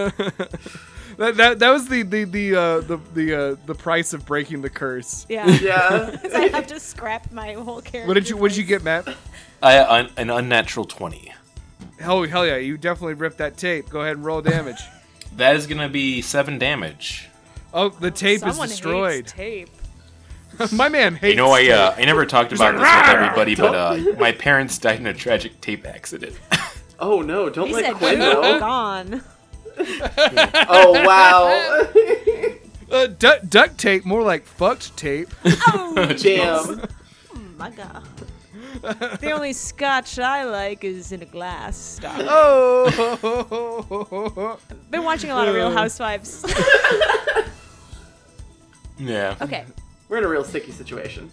That, that, that was the the the uh, the the uh, the price of breaking the curse. Yeah. Yeah. *laughs* I have to *laughs* scrap my whole character. What did you What did you get, Matt? I, un, an unnatural twenty. Hell, hell yeah! You definitely ripped that tape. Go ahead and roll damage. That is gonna be seven damage. Oh, the tape Someone is destroyed. Hates tape. My man hates. You know, I uh, I never talked about like, this with everybody, but uh, my parents died in a tragic tape accident. Oh no! Don't He let said Quinn two know. gone. Oh wow! *laughs* Uh, du- duct tape, more like fucked tape. *laughs* Oh Damn. Oh my god. The only scotch I like is in a glass. Stop. Oh. Been watching a lot of Real Housewives. *laughs* yeah. okay. We're in a real sticky situation.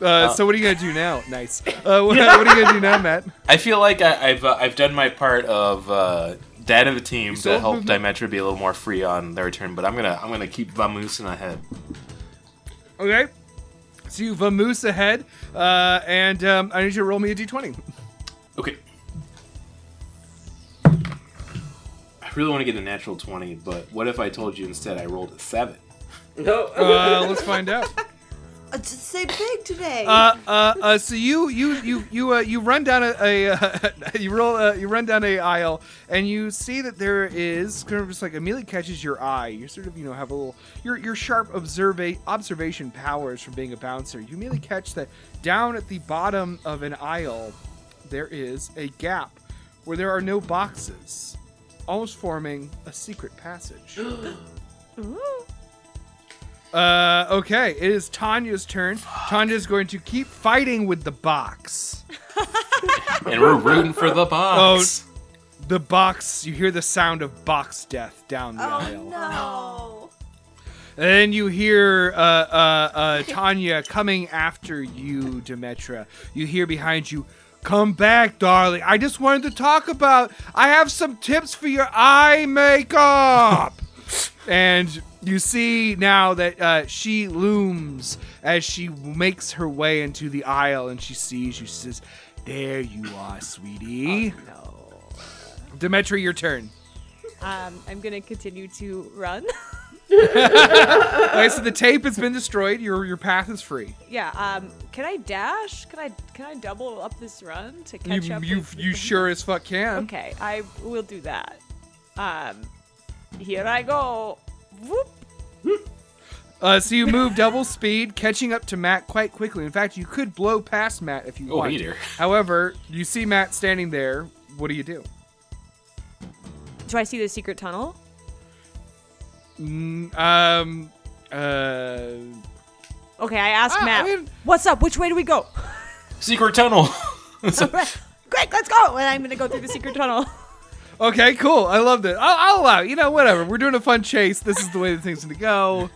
Uh, so what are you gonna do now? Nice. Uh, what, what are you gonna do now, Matt? I feel like I, I've uh, I've done my part of uh, dad of the team still to help have *laughs* Demetra be a little more free on their turn, but I'm gonna I'm gonna keep Vamoose ahead. Okay. So you vamoose ahead, uh, and um, I need you to roll me a d20. Okay. I really want to get a natural twenty, but what if I told you instead I rolled a seven? No. Uh, let's find out. *laughs* Uh, just say big today. Uh, uh, uh, so you you you you uh, you run down a, a uh, *laughs* you roll uh, you run down a aisle and you see that there is kind of just like immediately catches your eye. You sort of you know have a little your your sharp observa- observation powers from being a bouncer. You immediately catch that down at the bottom of an aisle there is a gap where there are no boxes, almost forming a secret passage. *gasps* Uh, okay, it is Tanya's turn. Tanya's going to keep fighting with the box. *laughs* And we're rooting for the box. The box, you hear the sound of box death down the oh aisle. no. And then you hear uh, uh, uh, Tanya coming after you, Demetra. You hear behind you, Come back, darling. I just wanted to talk about. I have some tips for your eye makeup. and you see now that uh, she looms as she makes her way into the aisle, and she sees you. She says, "There you are, sweetie." No. Demetra, your turn. Um, I'm gonna continue to run. *laughs* Okay, so the tape has been destroyed. Your your path is free. yeah. Um, can I dash? Can I can I double up this run to catch You up? you with- you sure as fuck can. Okay, I will do that. Um, here I go. Whoop. Uh, so you move double speed, catching up to Matt quite quickly. In fact, you could blow past Matt if you Oh, want. Peter. *laughs* However, you see Matt standing there. What do you do? Do I see the secret tunnel? Mm, um. Uh. Okay, I ask Ah, I Matt. mean- What's up? Which way do we go? Secret tunnel. *laughs* Great, let's go. And I'm gonna go through the secret tunnel. *laughs* Okay, cool. I loved it. I'll, I'll allow. it. You know, whatever. We're doing a fun chase. This is the way the thing's gonna go.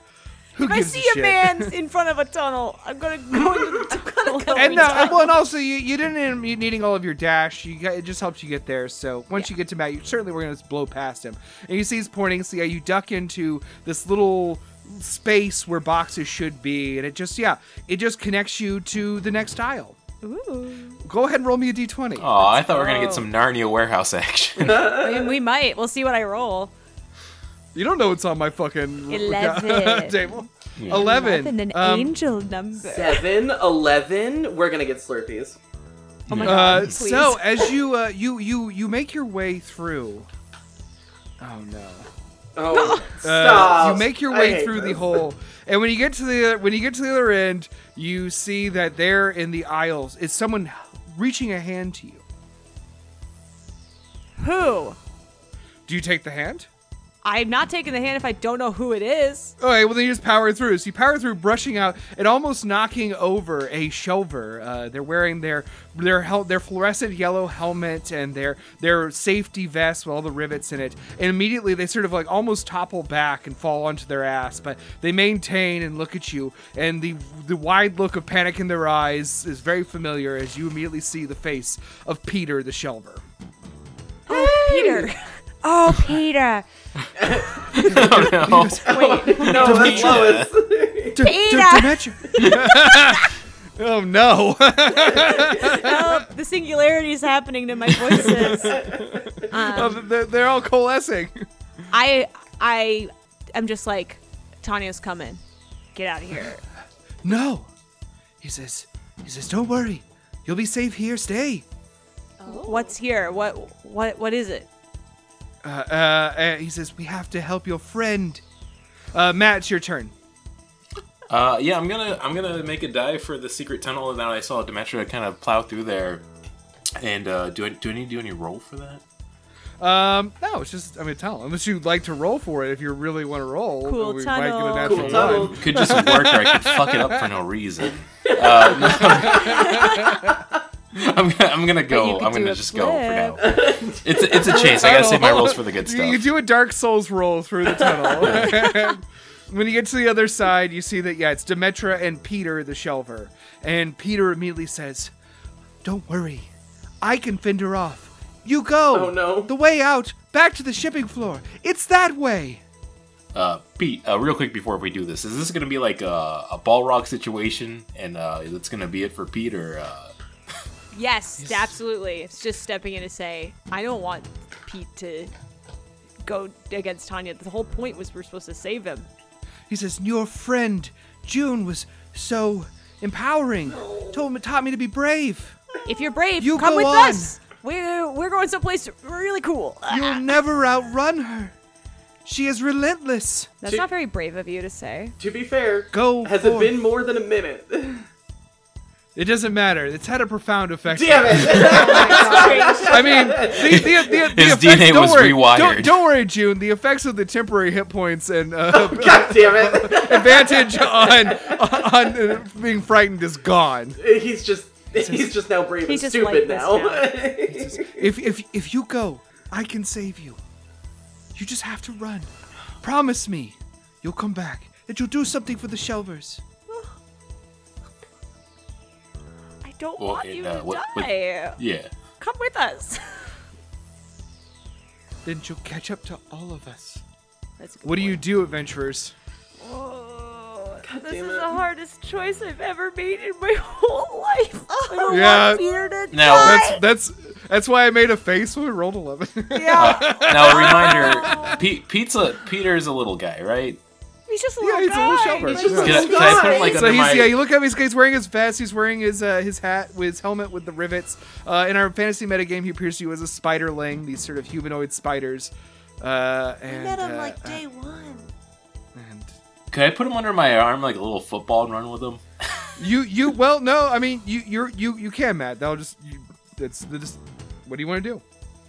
Who If I see a a shit? man in front of a tunnel, I'm gonna go into the *laughs* tunnel. And no, time. well, and also you, you didn't end up needing all of your dash. You got, it just helps you get there. So once you get to Matt, you certainly we're gonna blow past him. And you see he's pointing. So yeah, you duck into this little space where boxes should be, and it just yeah, it just connects you to the next aisle. Ooh. Go ahead and roll me a d20. Oh, I thought we were gonna get some Narnia warehouse action. *laughs* I mean, we might. We'll see what I roll. You don't know what's on my fucking Eleven. *laughs* table. Yeah. Eleven. And an Um, angel number. Seven, eleven. We're gonna get Slurpees. Oh my Uh, god. please. so as you uh, you you you make your way through. Oh no. Oh, Uh, stop! you make your way hate through the this. *laughs* and when you get to the when you get to the other end, you see that there in the aisles is someone reaching a hand to you. who? Do you take the hand? I'm not taking the hand if I don't know who it is. Okay, well then you just power through. So you power through, brushing out and almost knocking over a shelver. Uh, they're wearing their their hel- their fluorescent yellow helmet and their their safety vest with all the rivets in it. And immediately they sort of like almost topple back and fall onto their ass, but they maintain and look at you. And the the wide look of panic in their eyes is very familiar as you immediately see the face of Peter the shelver. Oh, Peter. Oh, Peter. *laughs* oh no. Wait. No, that's Lois. D- D- Peter! *laughs* Oh no! oh, the singularity is happening to my voices. Oh, Um, they're, they're all coalescing. I I am just like, Tanya's coming. Get out of here. No. He says, he says, don't worry. You'll be safe here. Stay. What's here? What what what is it? Uh, uh, uh, he says, we have to help your friend. Uh, Matt, it's your turn. Uh, yeah, I'm gonna I'm gonna make a dive for the secret tunnel. And then I saw Demetra kind of plow through there. And uh, do I do I need to do any roll for that? Um, no, it's just, I mean, tell. Unless you'd like to roll for it, if you really want to roll. Cool we tunnel. might get a natural Cool tunnel. *laughs* Could just work, or I could fuck it up for no reason. *laughs* Uh, no. *laughs* *laughs* I'm gonna, I'm gonna go. I'm gonna a just go for now. It's a, it's a chase. I gotta save my rolls for the good stuff. you do a Dark Souls roll through the tunnel. *laughs* *laughs* when you get to the other side, you see that, yeah, it's Demetra and Peter the Shelver. And Peter immediately says, Don't worry. I can fend her off. You go. Oh, no. The way out, back to the shipping floor. It's that way. Uh, Pete, uh, real quick before we do this, is this gonna be like a, a Balrog situation, and uh, that's gonna be it for Pete, or uh, Yes, absolutely. It's just stepping in to say, I don't want Pete to go against Tanya. The whole point was we're supposed to save him. He says, Your friend, June, was so empowering. Told me, taught me to be brave. If you're brave, You come with on. us. We're we're going someplace really cool. You'll *laughs* never outrun her. She is relentless. That's She- not very brave of you to say. To be fair, Go has forth. it been more than a minute? *laughs* It doesn't matter. It's had a profound effect. Damn it! *laughs* *laughs* I mean, the, the, the, *laughs* the His effects, DNA don't was worry, rewired. Don't, don't worry, June. The effects of the temporary hit points and uh, God damn it! advantage on on uh, being frightened is gone. He's just he's just now brave He's and stupid like now. this If if if you go, I can save you. You just have to run. Promise me, you'll come back. That you'll do something for the Shelvers. Don't Well, want it, you uh, to what- what- die. Yeah. Come with us. *laughs* Then she'll catch up to all of us. That's a good What do you do, adventurers? Oh, this is it. the hardest choice I've ever made in my *laughs* whole life. I don't Yeah. want Peter to Now- die. That's that's that's why I made a face when we rolled eleven. yeah, *laughs* Now a reminder, Pe- Pizza Peter's a little guy, right? He's just a Yeah, little he's a little guy. shepherd. He's just a Can I, little can I put him like guy. so he's my? yeah. You look at him. He's, he's wearing his vest. He's wearing his uh, his hat with his helmet with the rivets. Uh, in our fantasy metagame, he appears to you as a spiderling. These sort of humanoid spiders. Uh, I and, met him uh, like uh, day one. and Could I put him under my arm like a little football and run with him? *laughs* you you well no I mean you you're you you can Matt. That'll just you, that's the just what do you want to do?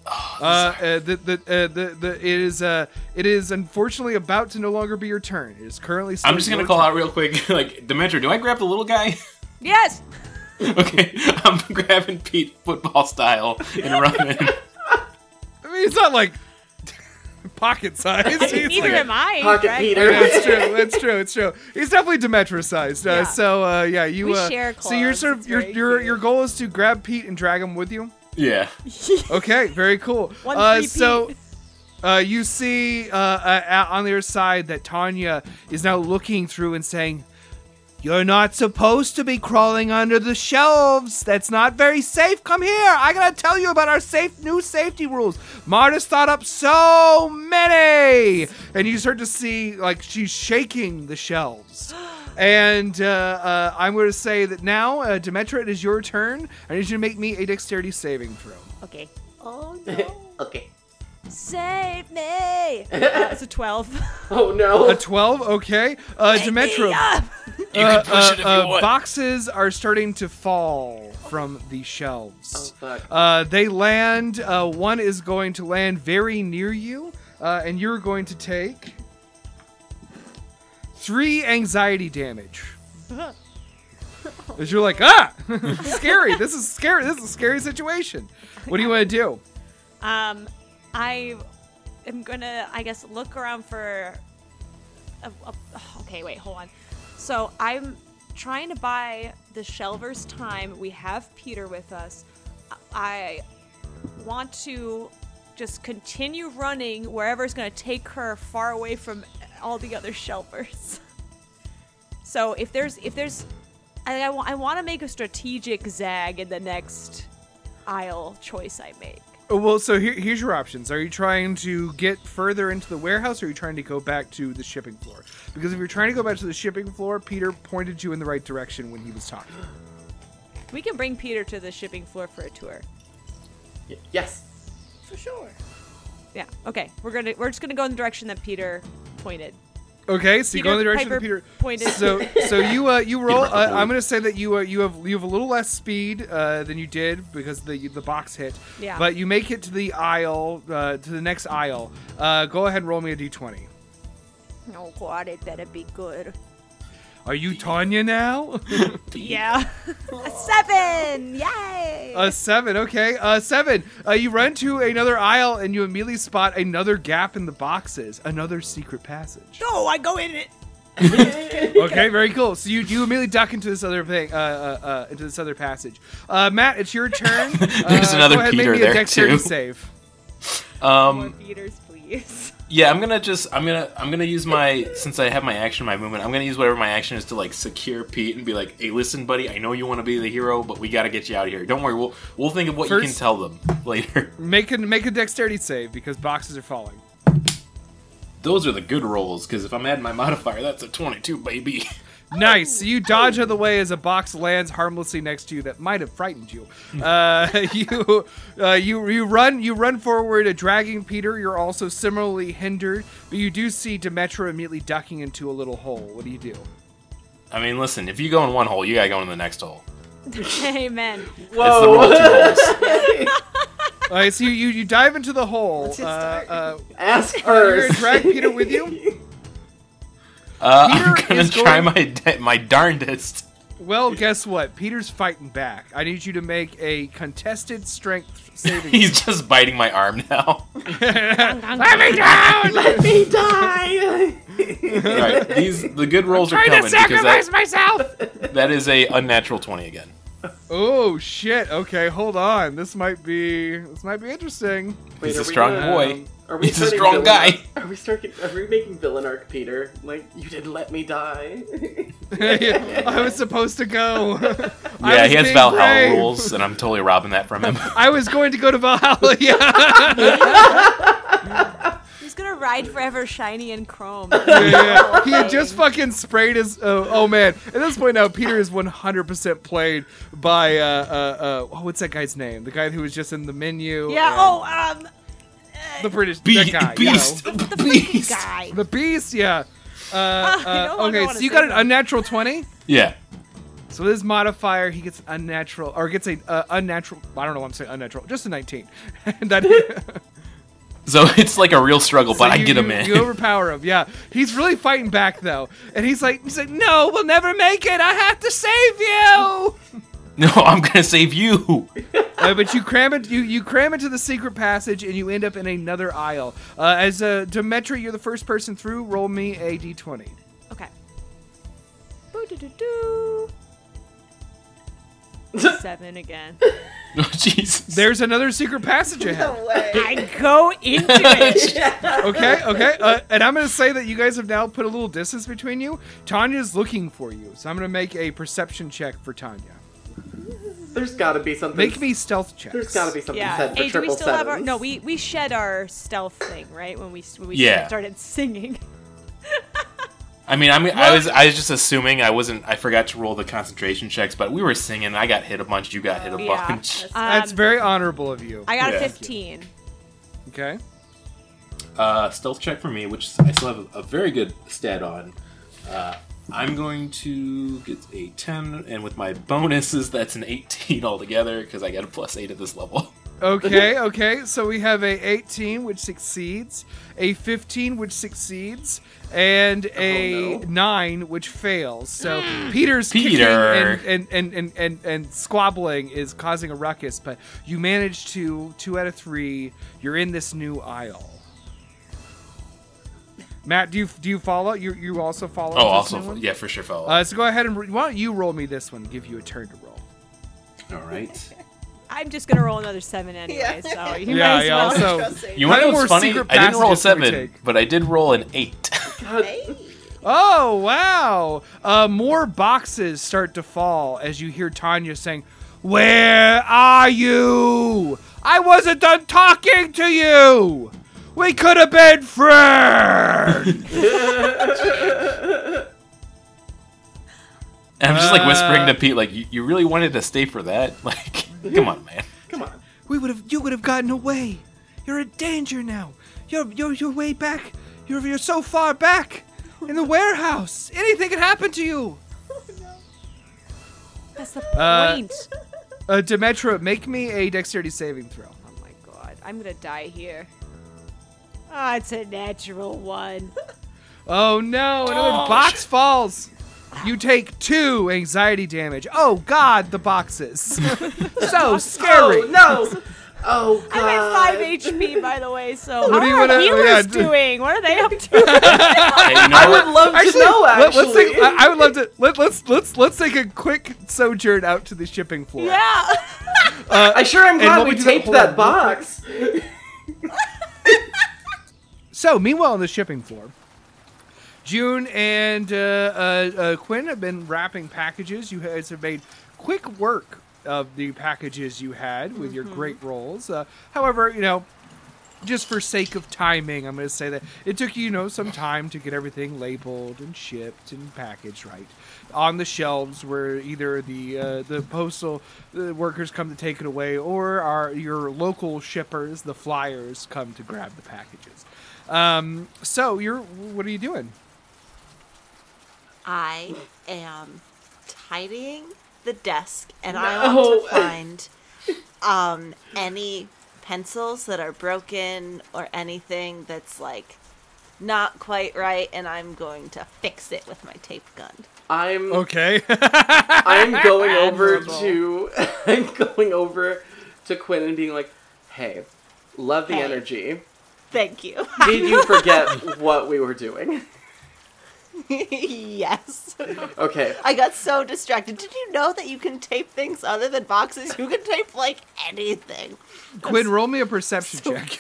Oh, Uh, uh, the the, uh, the the it is uh it is unfortunately about to no longer be your turn. It is currently. I'm just gonna call turn. out real quick, *laughs* like Dementor. Do I grab the little guy? *laughs* Yes. *laughs* okay, I'm grabbing Pete football style and running. I mean, it's not like pocket sized. It's Neither like- am I. Pocket Drag- Peter. That's true. That's true. It's true. He's definitely Demetra sized. Uh, Yeah. So uh, yeah, you. We uh, share So you're sort of your your your goal is to grab Pete and drag him with you. Yeah. *laughs* Okay, very cool. One uh, so. Uh, you see uh, uh, on the other side that Tanya is now looking through and saying, You're not supposed to be crawling under the shelves. That's not very safe. Come here. I gotta tell you about our safe new safety rules. Marta's thought up so many. And you start to see like she's shaking the shelves. *gasps* *gasps* *gasps* And uh, uh, I'm going to say that now, uh, Demetra, it is your turn. I need you to make me a dexterity saving throw. Okay. Oh no. *laughs* okay. Save me. *laughs* Uh, it's a twelve. *laughs* Oh no. A 12, okay. Uh, Demetra, Yeah. You uh, can push it if uh, you uh, want. boxes are starting to fall from the shelves. Oh shelves. fuck. Uh, they land. Uh, one is going to land very near you, uh, and you're going to take three anxiety damage. *laughs* As you're like, ah, *laughs* scary. This is scary. This is a scary situation. What do you want to do? Um, I am gonna, I guess, look around for. A, a, okay, wait, hold on. So I'm trying to buy the Shelvers time. We have Peter with us. I want to just continue running wherever it's gonna take her far away from all the other Shelvers. *laughs* So if there's if there's I, I, I want to make a strategic zag in the next aisle choice I make. Oh, Well, so here, here's your options. Are you trying to get further into the warehouse, or are you trying to go back to the shipping floor? Because if you're trying to go back to the shipping floor, Peter pointed you in the right direction when he was talking. We can bring Peter to the shipping floor for a tour. Y- yes. For sure. Yeah. Okay. We're gonna we're just gonna go in the direction that Peter pointed. Okay, so you go in the Peter direction that Piper Peter. pointed. So, so *laughs* you uh, you roll. Uh, I'm gonna say that you uh, you have you have a little less speed uh, than you did because the the box hit. Yeah. But you make it to the aisle uh, to the next aisle. Uh, go ahead and roll me a d20. Oh God, it better be good. Are you Tanya now? *laughs* *laughs* Yeah. a seven. Yay. A seven, okay. Uh, seven. Uh, you run to another aisle and you immediately spot another gap in the boxes, another secret passage. oh, I go in it. *laughs* Okay, very cool. So you you immediately duck into this other thing, uh, uh, uh, into this other passage. Uh, Matt, it's your turn. There's Uh, another go ahead, Peter make me a there, dexterity too. save. More Um, Peters, please. Yeah, I'm gonna just I'm gonna I'm gonna use my since I have my action, my movement. I'm gonna use whatever my action is to like secure Pete and be like, hey, listen, buddy, I know you want to be the hero, but we gotta get you out of here. Don't worry, we'll we'll think of what you can tell them *laughs* later. Make a make a dexterity save because boxes are falling. Those are the good rolls because if I'm adding my modifier, that's a 22, baby. *laughs* Nice. So you dodge out of the way as a box lands harmlessly next to you that might have frightened you. Uh, *laughs* you, uh, you, you run, you run forward, dragging Peter. You're also similarly hindered, but you do see Demetra immediately ducking into a little hole. What do you do? I mean, listen, if you go in one hole, you gotta go in the next hole. *laughs* Amen. It's the rule Whoa. of two holes. All right, so you, you, you dive into the hole. Uh, uh, Ask you're gonna drag Peter with you. *laughs* Uh, Peter I'm gonna is try going- my da- my darndest. Well, guess what? Peter's fighting back. I need you to make a contested strength saving. *laughs* He's just biting my arm now. Let me down! Let me die. Alright, these the good rolls are coming because that, myself. that is a unnatural 20 again. Oh shit. Okay, hold on. This might be this might be interesting. Wait, He's a strong gonna- boy. Are we He's a starting strong villain guy. arc- Are we starting? Are we making villain arc Peter? Like you didn't let me die. *laughs* I was supposed to go. *laughs* Yeah, he has Valhalla brave. rules, and I'm totally robbing that from him. *laughs* I was going to go to Valhalla. Yeah. He's gonna ride forever, shiny and chrome. yeah, yeah. He had just fucking sprayed his. Oh, oh man! At this point now, Peter is 100% played by uh, uh, uh, oh, what's that guy's name? The guy who was just in the menu. Yeah. and Oh, um, the British Be- that guy. you beast, know. the beast. freaking guy. The beast. Yeah. Uh, *laughs* I uh, no okay, so you say got an that. unnatural 20. Yeah. So with his modifier, he gets unnatural, or gets a uh, unnatural. I don't know why I'm saying unnatural. Just a 19. *laughs* that. *laughs* So it's like a real struggle, So but I get him you- in. You overpower him. Yeah, he's really fighting back though, and he's like, he's like, no, we'll never make it. I have to save you. *laughs* no, I'm gonna save you. *laughs* uh, but you cram it, you you cram into the secret passage, and you end up in another aisle. Uh, as uh, Demetra, you're the first person through. Roll me a d20. Okay. Boo-doo-doo-doo. *laughs* Seven again. Oh, Jesus. There's another secret passage ahead. No way. I go into it. Okay, okay, uh, and I'm gonna say that you guys have now put a little distance between you. Tanya's looking for you, so I'm gonna make a perception check for Tanya. There's got to be something. Make me stealth checks. There's got to be something Yeah. said for Hey, do we triple still have our? No, we we shed our stealth thing, right? When we when we Yeah. started singing. I mean, I mean, I was, I was just assuming I wasn't. I forgot to roll the concentration checks, but we were singing. I got hit a bunch. You got hit a Yeah. bunch. That's *laughs* Um, very honorable of you. I got Yeah. a 15. Okay. Uh, stealth check for me, which I still have a, a very good stat on. Uh, I'm going to get a 10, and with my bonuses, that's an 18 *laughs* altogether because I get a plus 8 at this level. Okay, *laughs* okay. So we have a 18 which succeeds, a 15 which succeeds, and oh, a Oh, no. 9 which fails. So *gasps* Peter's Peter. kicking and and, and, and, and and squabbling is causing a ruckus, but you manage to 2 out of 3. You're in this new aisle. Matt, do you do you follow? You you also follow? Oh, also, new yeah, for sure, follow. Uh, so go ahead and why don't you roll me this one? Give you a turn to roll. All right. *laughs* I'm just gonna roll another seven anyway, Yeah. so you *laughs* Yeah, might as yeah, well. also- You want to know what's funny? I didn't roll a passages can we 7, but I did roll an 8. *laughs* Hey. Oh wow! Uh, more boxes start to fall as you hear Tanya saying, "Where are you? I wasn't done talking to you. We could have been friends." *laughs* And I'm just like whispering Uh, to Pete, like, you, you really wanted to stay for that? *laughs* Like, come on, man. Come on. we would have. You would have gotten away. You're in danger now. You're you're you're way back. You're you're so far back in the warehouse. Anything could happen to you. That's the Uh, point. Uh, Demetra, make me a dexterity saving throw. oh my god, I'm gonna die here. Ah, it's a natural one. Oh no, another box falls. You take two anxiety damage. Oh god, the boxes. *laughs* so scary. Oh no! Oh god! I'm at five HP, by the way. So What how do you are wanna- oh, healers yeah, d- doing? What are they up to? Hey, you know I what? would love to know. let, Actually, us take, I, I would love to let, let's let's let's take a quick sojourn out to the shipping floor. yeah. Uh, I sure am glad what we we do- taped hold that on, box. *laughs* So, meanwhile, on the shipping floor, June and uh, uh, uh, Quinn have been wrapping packages. You guys have made quick work of the packages you had with your great rolls. Uh, however, you know, just for sake of timing, I'm going to say that it took you, you know, some time to get everything labeled and shipped and packaged right on the shelves where either the uh, the postal uh, workers come to take it away or our your local shippers, the flyers, come to grab the packages. Um, so you're what are you doing? I am tidying the desk, and I No. want to find um, any pencils that are broken or anything that's like not quite right, and I'm going to fix it with my tape gun. I'm Okay. *laughs* I'm going over to *laughs* I'm going over to Quinn and being like, "Hey, love the Hey. energy. Thank you. *laughs* Did you forget *laughs* what we were doing?" yes. Okay. I got so distracted. Did you know that you can tape things other than boxes? You can tape like anything. Quinn, roll me a perception So check. *laughs*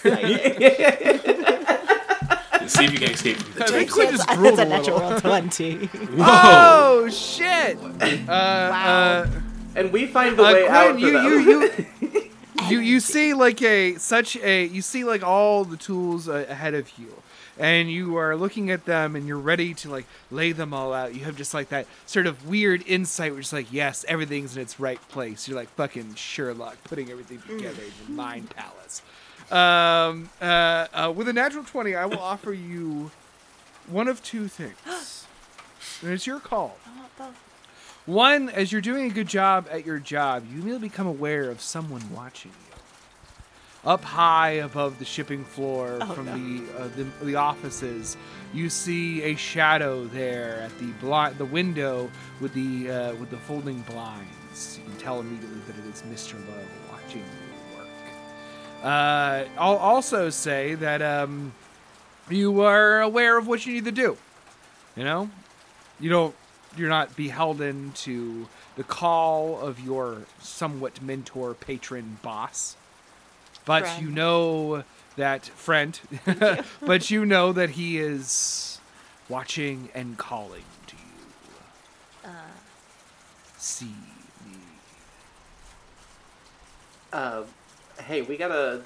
See if you can escape from the I think. Quinn just That's drooled a a little. natural twenty. Whoa! Oh shit! Uh, uh, And we find the Uh, way out Quinn, for you, you, you, you, you see like a such a you see like all the tools uh, ahead of you, and you are looking at them and you're ready to like lay them all out. You have just like that sort of weird insight, which is like, yes, everything's in its right place. You're like fucking Sherlock, putting everything together in your mind palace. Um, uh, uh, with a natural twenty, I will offer you one of two things. *gasps* And it's your call. One, as you're doing a good job at your job, you will become aware of someone watching you. Up high above the shipping floor Oh, from no. the, uh, the the offices, you see a shadow there at the the window with the uh, with the folding blinds. You can tell immediately that it is Mr. Lowe watching you work. Uh, I'll also say that um, you are aware of what you need to do. You know, you don't you're not beholden to the call of your somewhat mentor patron boss but Friend. you know that friend *laughs* *laughs* but you know that he is watching and calling to you Uh, see me Uh, hey, we gotta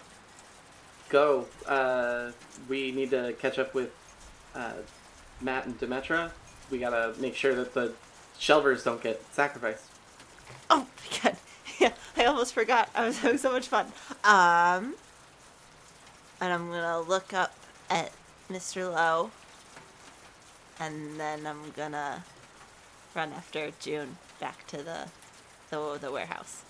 go. Uh, we need to catch up with uh, Matt and Demetra. We gotta make sure that the shelvers don't get sacrificed. Oh my god. *laughs* Yeah, I almost forgot. I was having so much fun. Um and I'm gonna look up at Mr. Lowe and then I'm gonna run after June back to the the, the warehouse.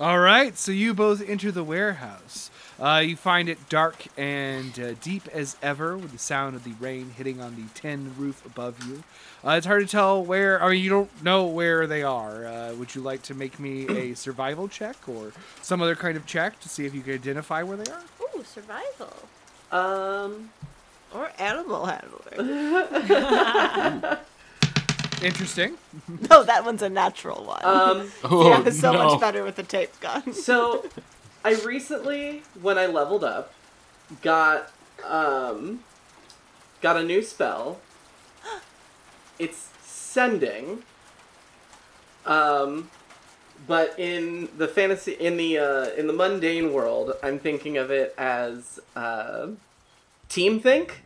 All right, so you both enter the warehouse. Uh, you find it dark and uh, deep as ever, with the sound of the rain hitting on the tin roof above you. Uh, it's hard to tell where. I mean, you don't know where they are. Uh, would you like to make me a *clears throat* survival check or some other kind of check to see if you can identify where they are? Ooh, survival. Um, Or animal handling. *laughs* Interesting. *laughs* no, that one's a natural one. um, *laughs* Oh, yeah, so no. much better with the tape gun. so I recently, when I leveled up, got um, got a new spell. *gasps* It's sending. Um, but in the fantasy, in the uh, in the mundane world, I'm thinking of it as uh, team think.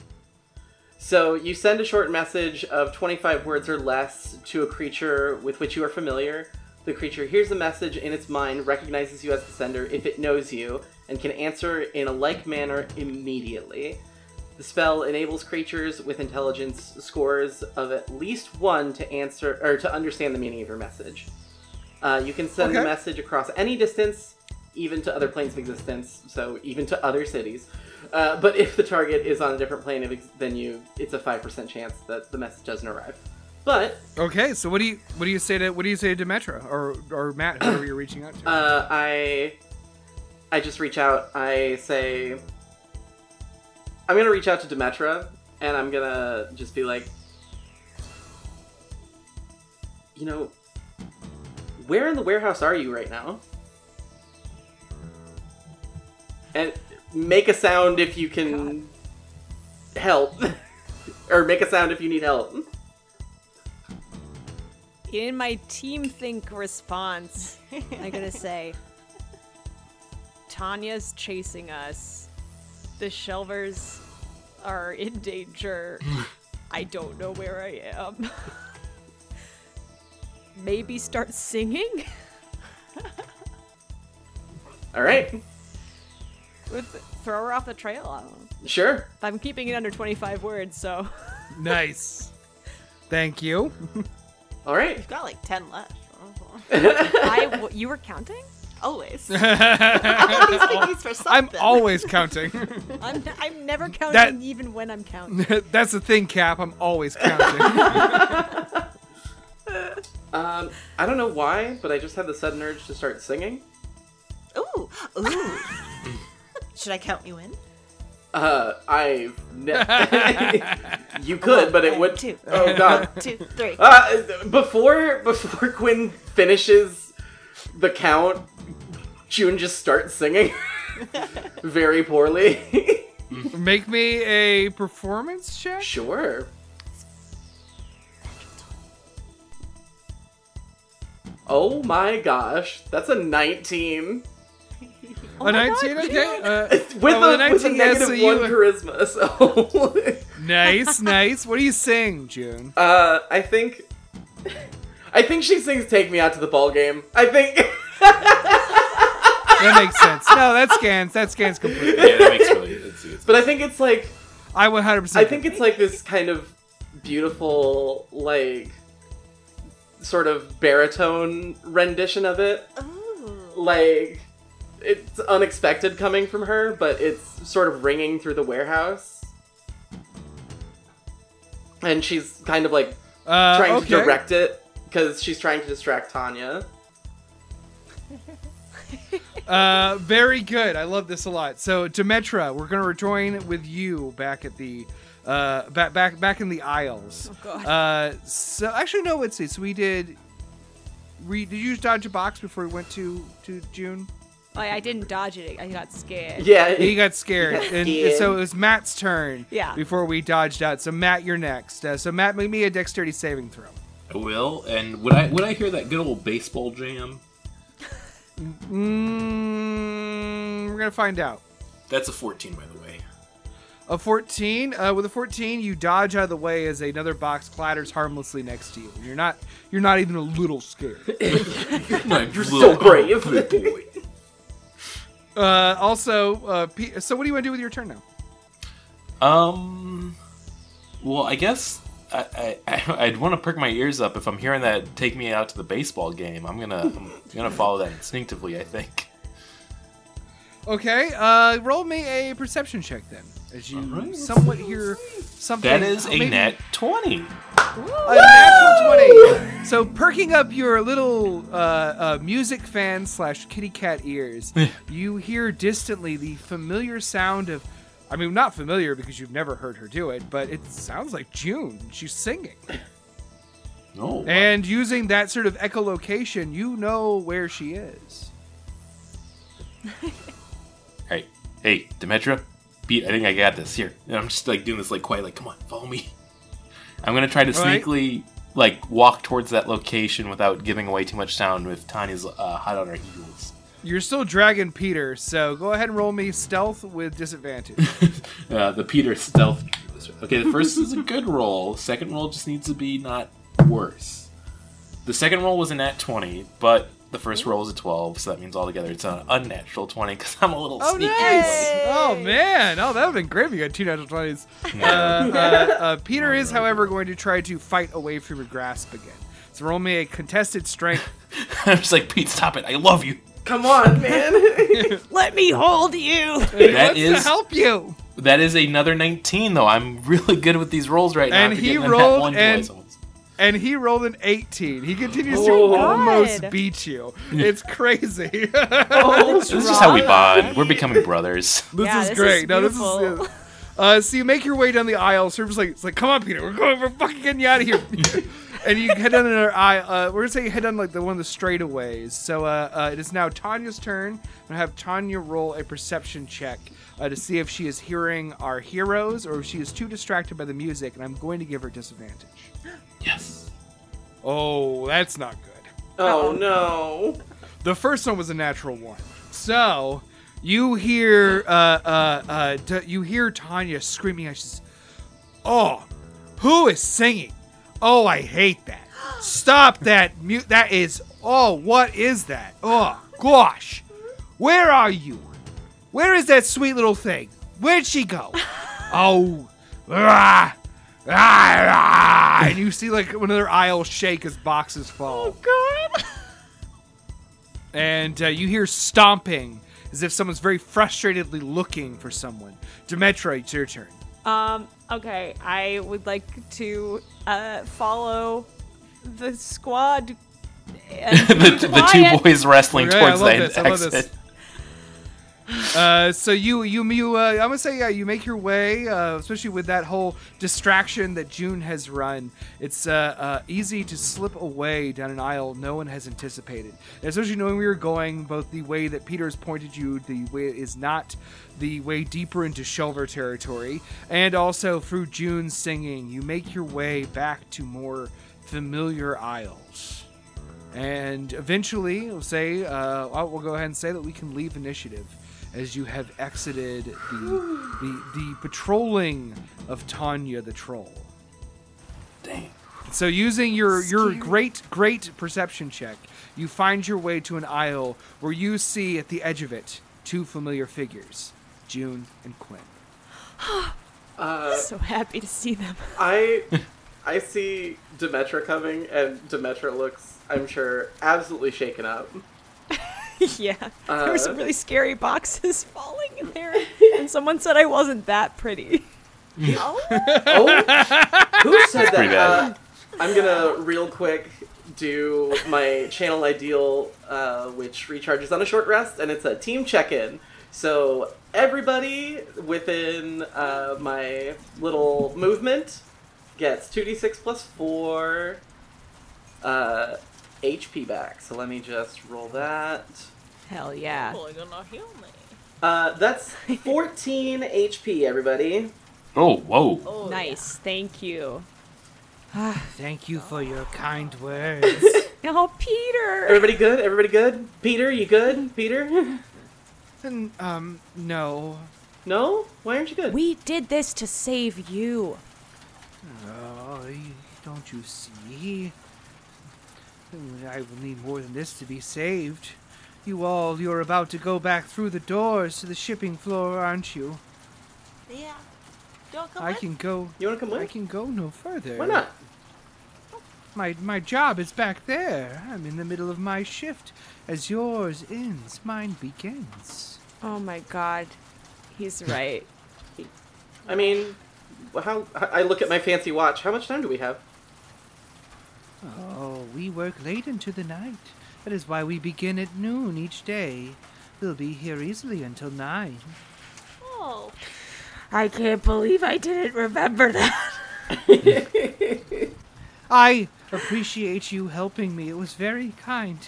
So you send a short message of 25 words or less to a creature with which you are familiar. The creature hears the message in its mind, recognizes you as the sender if it knows you, and can answer in a like manner immediately. The spell enables creatures with intelligence scores of at least one to answer or to understand the meaning of your message. Uh, you can send the message across any distance, even to other planes of existence, so even to other cities. Uh, but if the target is on a different plane of ex- than you, it's a five percent chance that the message doesn't arrive. But Okay, so what do you what do you say to what do you say to Demetra or or Matt, whoever you're reaching out to? uh, I, I just reach out. I say, I'm gonna reach out to Demetra, and I'm gonna just be like, you know, where in the warehouse are you right now? And make a sound if you can help, *laughs* or make a sound if you need help. In my team think response, *laughs* I gotta say, Tanya's chasing us. The shelvers are in danger. *laughs* I don't know where I am. *laughs* Maybe start singing? All right, With throw her off the trail. I don't sure. I'm keeping it under 25 words, so nice. Thank you. All right. You've got like 10 left. *laughs* I w- you were counting? Always. *laughs* I I'm these for something. always counting. *laughs* I'm I'm never counting That- even when I'm counting. That's the thing, Cap. I'm always counting. Um, I don't know why, but I just had the sudden urge to start singing. Ooh, ooh. Should I count you in? Uh, I've ne- *laughs* you could, but it would. Two. Oh god. Two, three. Uh, before before Quinn finishes the count, June just starts singing *laughs* very poorly. *laughs* Make me a performance check. sure. Oh my gosh, that's a 19. Oh a my God, 19, okay. June. Uh, With, oh, a, with a yes, negative so you- one charisma, *laughs* so nice, nice. What do you sing, June? uh, I think *laughs* I think she sings "Take Me Out to the Ball Game." I think *laughs* That makes sense. No, that scans. That scans completely. Yeah, that makes really. It's, it's, But I think it's like I 100%. I think it's like this kind of beautiful like sort of baritone rendition of it. Ooh. Like it's unexpected coming from her, but it's sort of ringing through the warehouse. And she's kind of like uh, trying okay. to direct it because she's trying to distract Tanya. *laughs* Uh, very good. I love this a lot. So, Demetra, we're gonna rejoin with you back at the uh back back back in the aisles. Oh, God. Uh, so actually no, let's see. So we did. We did you dodge a box before we went to to June? I, I didn't dodge it. I got scared. Yeah, He got scared, got and scared. so it was Matt's turn. Yeah. Before we dodged out, so Matt, you're next. Uh, so Matt, make me a dexterity saving throw. I will. And would I would I hear that good old baseball jam? Mm, we're gonna find out. That's a 14, by the way. A 14. Uh, with a 14, you dodge out of the way as another box clatters harmlessly next to you. You're not. You're not even a little scared. No, *laughs* You're so brave. *laughs* Uh, also, uh, P- so what do you want to do with your turn now? Um. Well, I guess I, I *laughs* I'd want to perk my ears up if I'm hearing that take me out to the baseball game. I'm gonna I'm gonna follow that instinctively. I think. Okay. Uh, roll me a perception check then, as you Alright, let's somewhat hear something. That is a maybe- nat twenty. A natural 20. So perking up your little uh, uh, music fan slash kitty cat ears, you hear distantly the familiar sound of. I mean, not familiar because you've never heard her do it, but it sounds like June. She's singing. No. And using that sort of echolocation, you know where she is. Hey, hey, Demetra, Pete, I think I got this. Here, and I'm just like doing this like quiet, like, come on, follow me. I'm gonna try to All right. sneakily like walk towards that location without giving away too much sound with Tanya's uh, hot on her heels. You're still dragging Peter, so go ahead and roll me stealth with disadvantage. *laughs* Uh, the Peter stealth. Okay, the first is a good roll. Second roll just needs to be not worse. The second roll was a nat 20, but the first roll is a 12, so that means altogether it's an unnatural 20 because I'm a little Oh, sneaky. nice! boy. Oh man! Oh, that would have been great if you got two natural twenties. Uh, *laughs* uh, uh, Peter is, however, going to try to fight away from your grasp again. So roll me a contested strength. *laughs* I'm just like, Pete, stop it. I love you. Come on, *laughs* man. Let me hold you. That Wants to help you. that is another 19 though. I'm really good with these rolls right now. And he getting a nat rolled one and- twice almost. And he rolled an 18. He continues to Oh. almost God. beat you. It's crazy. *laughs* *laughs* oh, This is how we bond. We're becoming brothers. *laughs* This Yeah, is this great. is no, this beautiful. is. Uh, so you make your way down the aisle. Server's like, it's like, come on, Peter, we're going, we're fucking getting you out of here. and you head down another aisle. Uh, we're gonna say you head down like the one of the straightaways. So uh, uh, it is now Tanya's turn. I'm gonna have Tanya roll a perception check uh, to see if she is hearing our heroes or if she is too distracted by the music. And I'm going to give her disadvantage. Yes. Oh, that's not good. oh no. The first one was a natural one. So you hear uh, uh, uh, t- you hear Tanya screaming. out, She says, "Oh, who is singing? Oh, I hate that! Stop that! Mute. That is. Oh, what is that? Oh, gosh! Where are you? Where is that sweet little thing? Where'd she go? *laughs* Oh, ah, ah, ah. And you see like another aisle shake as boxes fall Oh God. and uh, you hear stomping as if someone's very frustratedly looking for someone. Demetra, it's your turn. Um. Okay. I would like to uh follow the squad. And *laughs* the, the two boys wrestling Okay, I towards love the this, I love this. exit. Uh, so you you you uh, I'm gonna say yeah you make your way uh, especially with that whole distraction that June has run. It's uh, uh, easy to slip away down an aisle no one has anticipated. Especially knowing where you're going both the way that Peter's pointed you the way is not the way deeper into Shelver territory. And also through June's singing you make your way back to more familiar aisles. And eventually we'll say we'll go ahead and say that we can leave initiative as you have exited the the, the patrolling of Tanya the troll. Dang. So using your your great great perception check, you find your way to an aisle where you see at the edge of it two familiar figures, June and Quinn. *gasps* Uh, So happy to see them. *laughs* I I see Demetra coming, and Demetra looks, I'm sure, absolutely shaken up. *laughs* yeah. there were some Uh, really scary boxes *laughs* falling in there. *laughs* And someone said I wasn't that pretty. Oh, who said that? Uh, I'm gonna real quick do my channel ideal, uh, which recharges on a short rest, and it's a team check-in. So everybody within uh, my little movement gets 2d6 plus four uh, HP back. So let me just roll that. Hell yeah. Boy, gonna heal me. Uh, that's 14 *laughs* HP, everybody. Oh, whoa. Oh, Nice. Thank you. *sighs* Thank you for your kind words. *laughs* Oh, Peter. Everybody good? Everybody good? Peter, you good? Peter? *laughs* um, no. No? Why aren't you good? We did this to save you. Oh, don't you see? I will need more than this to be saved. You all, you're about to go back through the doors to the shipping floor, aren't you? Yeah. Don't come I with? can go. You wanna come with? I can go no further. Why not? My my job is back there. I'm in the middle of my shift. As yours ends, mine begins. Oh my god. He's *laughs* right. I mean, how? I look at my fancy watch. How much time do we have? Oh, we work late into the night. That is why we begin at noon each day. We'll be here easily until nine. Oh, I can't believe I didn't remember that. *laughs* I appreciate you helping me. It was very kind.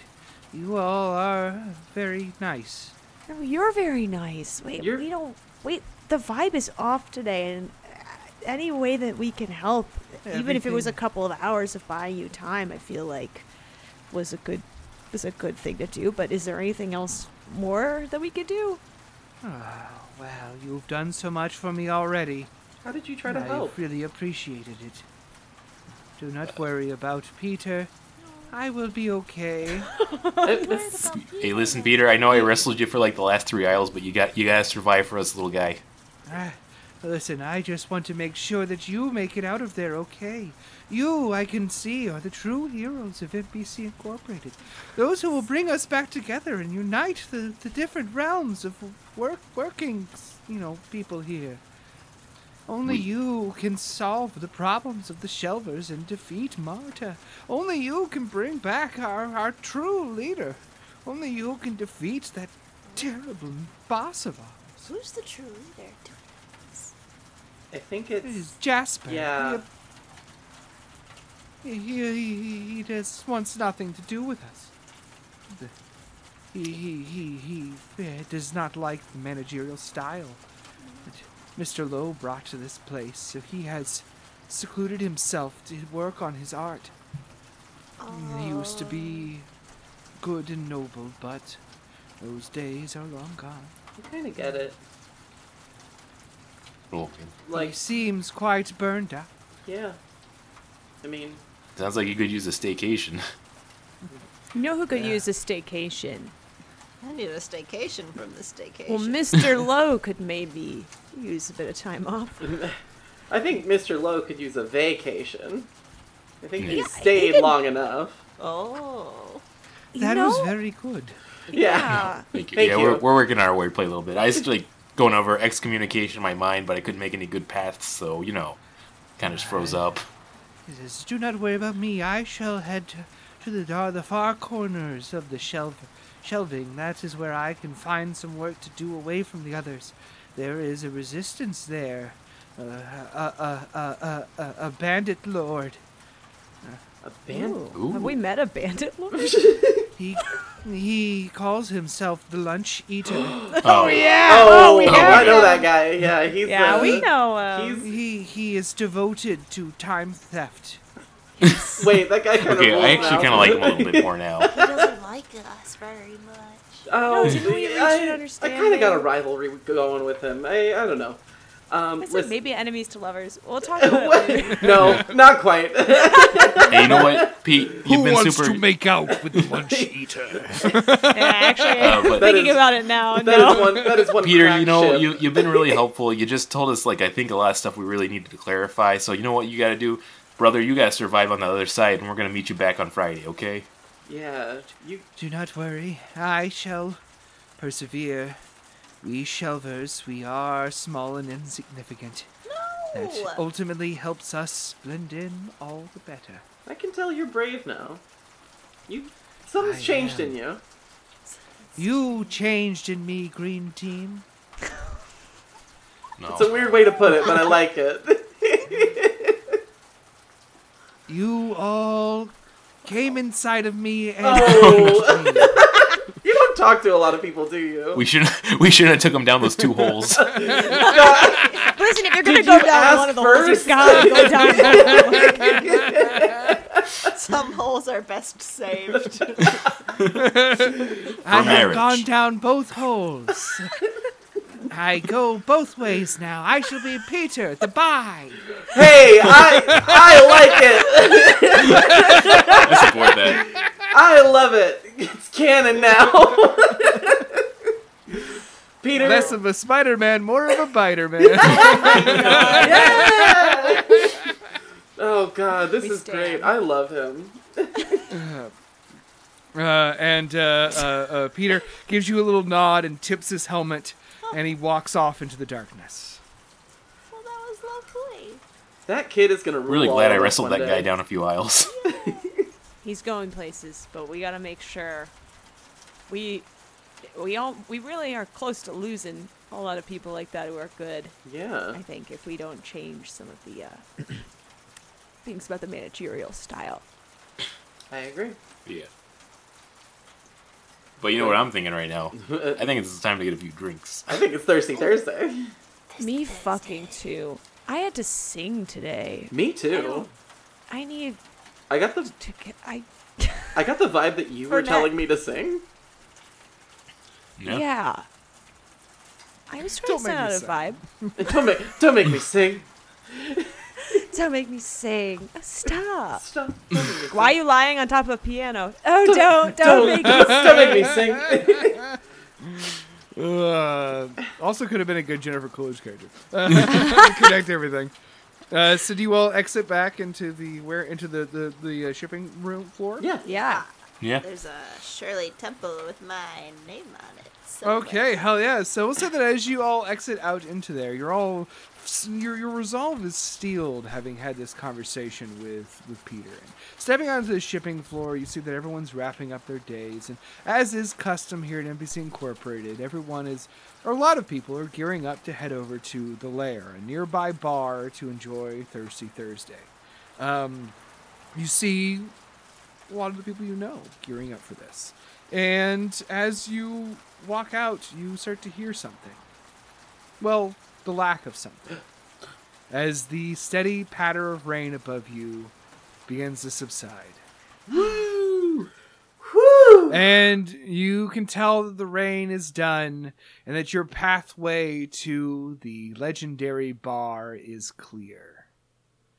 You all are very nice. No, you're very nice. Wait, You're- we don't. Wait, the vibe is off today, and any way that we can help, even if it was a couple of hours of buying you time, I feel like was a good was a good thing to do. But is there anything else more that we could do? Ah, well, you've done so much for me already. How did you try to I help? really appreciated it. Do not worry about Peter. I will be okay. *laughs* Hey, listen, Peter. I know I wrestled you for like the last three aisles, but you got you gotta survive for us, little guy. Ah, listen, I just want to make sure that you make it out of there okay. You, I can see, are the true heroes of NPC Incorporated. Those who will bring us back together and unite the, the different realms of work working, you know, people here. Only We- you can solve the problems of the Shelvers and defeat Marta. Only you can bring back our, our true leader. Only you can defeat that terrible boss of ours. who's the true leader? I think It is it's. Jasper. Yeah. He, he, he, he just wants nothing to do with us. He, he, he, he does not like the managerial style that Mr. Lowe brought to this place, so he has secluded himself to work on his art. He used to be good and noble, but those days are long gone. I kind of get it. Cool. he Like, seems quite burned out. yeah. I mean, Sounds like you could use a staycation. You know who could Yeah. use a staycation? I need a staycation from the staycation. Well, Mr. Lowe could maybe use a bit of time off. I think Mr. Lowe could use a vacation. I think he Yeah, he stayed could- long enough. oh, You That was very good. Yeah. Thank you. Thank yeah, you. We're, we're working our wordplay a little bit. I was like going over excommunication in my mind, but I couldn't make any good paths, so you know, kind of just froze up. He says, "Do not worry about me. I shall head to, to the dar- the far corners of the shelf shelving. That is where I can find some work to do away from the others. There is a resistance there. Uh, a, a, a, a, a, a bandit lord. A band. Ooh. Have we met a bandit lord? *laughs* He he calls himself the lunch eater. *gasps* Oh, yeah. Oh, we oh, have I know him. that guy. Yeah, he's. Yeah, uh, we know. Um, he's- he he is devoted to time theft. *laughs* Wait, that guy kind of. Okay, I actually kind of like him a little bit more now. *laughs* He doesn't like us very much. Oh, No, didn't we reach I, I kind of got a rivalry going with him. I, I don't know. Um, I said listen- maybe enemies to lovers. We'll *laughs* talk about it later. *laughs* no, not quite. *laughs* Hey, you know what, Pete? You've Who been wants super. to make out with the lunch eater? Yeah, actually, Uh, but- thinking is- about it now, That is no. one. That is one. Peter, crack you know, ship. you, you've been really helpful. You just told us, like, I think a lot of stuff we really needed to clarify. So, you know what you got to do? Brother, you got to survive on the other side, and we're going to meet you back on Friday, okay? Yeah, you. Do not worry, I shall persevere. We shelvers, we are small and insignificant. No! That ultimately helps us blend in all the better. I can tell you're brave now. You. Something's I changed am. in you. You changed in me, Green Team. No. It's a weird way to put it, but I like it. You all came inside of me and Oh. changed me. You *laughs* don't talk to a lot of people, do you? we should *laughs* we shouldn't have took him down those two holes. *laughs* Listen, if you're gonna Did go you down one of the holes, first? you gotta go down. that one. Some holes are best saved. I have marriage. gone down both holes. I go both ways now. I shall be Peter, the bye. hey, I I like it. I support that. I love it. It's canon now. *laughs* Peter. Less of a Spider-Man, more of a Biter-Man. *laughs* Yeah! oh god, this We is stand. great. I love him. *laughs* Uh, and uh, uh, uh, Peter gives you a little nod and tips his helmet, and he walks off into the darkness. well, that was lovely. That kid is gonna rule Really all glad I wrestled that day. guy down a few aisles. He's going places, but we gotta make sure we we all we really are close to losing a lot of people like that who are good. Yeah. I think if we don't change some of the uh, *coughs* things about the managerial style. I agree. yeah. But you know what I'm thinking right now? *laughs* I think it's time to get a few drinks. I think it's Thirsty Thursday. Me fucking too. I had to sing today. Me too. don't- I need I got the to get. I I got the vibe that you *laughs* were Nat- telling me to sing. No? yeah. I was trying Don't to send make out a vibe. *laughs* don't make don't make me sing. *laughs* Don't make me sing. Stop. Stop. Don't make me sing. Why are you lying on top of a piano? Oh, don't, don't, make me don't make me sing. Uh, also could have been a good Jennifer Coolidge character. Uh, connect everything. Uh, so do you all exit back into the where into the the, the uh, shipping room floor? yeah. Yeah. Yeah. There's a Shirley Temple with my name on it. somewhere. Okay, hell yeah. So we'll say that as you all exit out into there, you're all your your resolve is steeled, having had this conversation with with Peter. And stepping onto the shipping floor, you see that everyone's wrapping up their days, and as is custom here at NPC Incorporated, everyone is, or a lot of people are gearing up to head over to the Lair, a nearby bar, to enjoy Thirsty Thursday. Um, you see a lot of the people you know gearing up for this. And as you walk out, you start to hear something. Well, the lack of something. As the steady patter of rain above you begins to subside. Woo! And you can tell that the rain is done and that your pathway to the legendary bar is clear.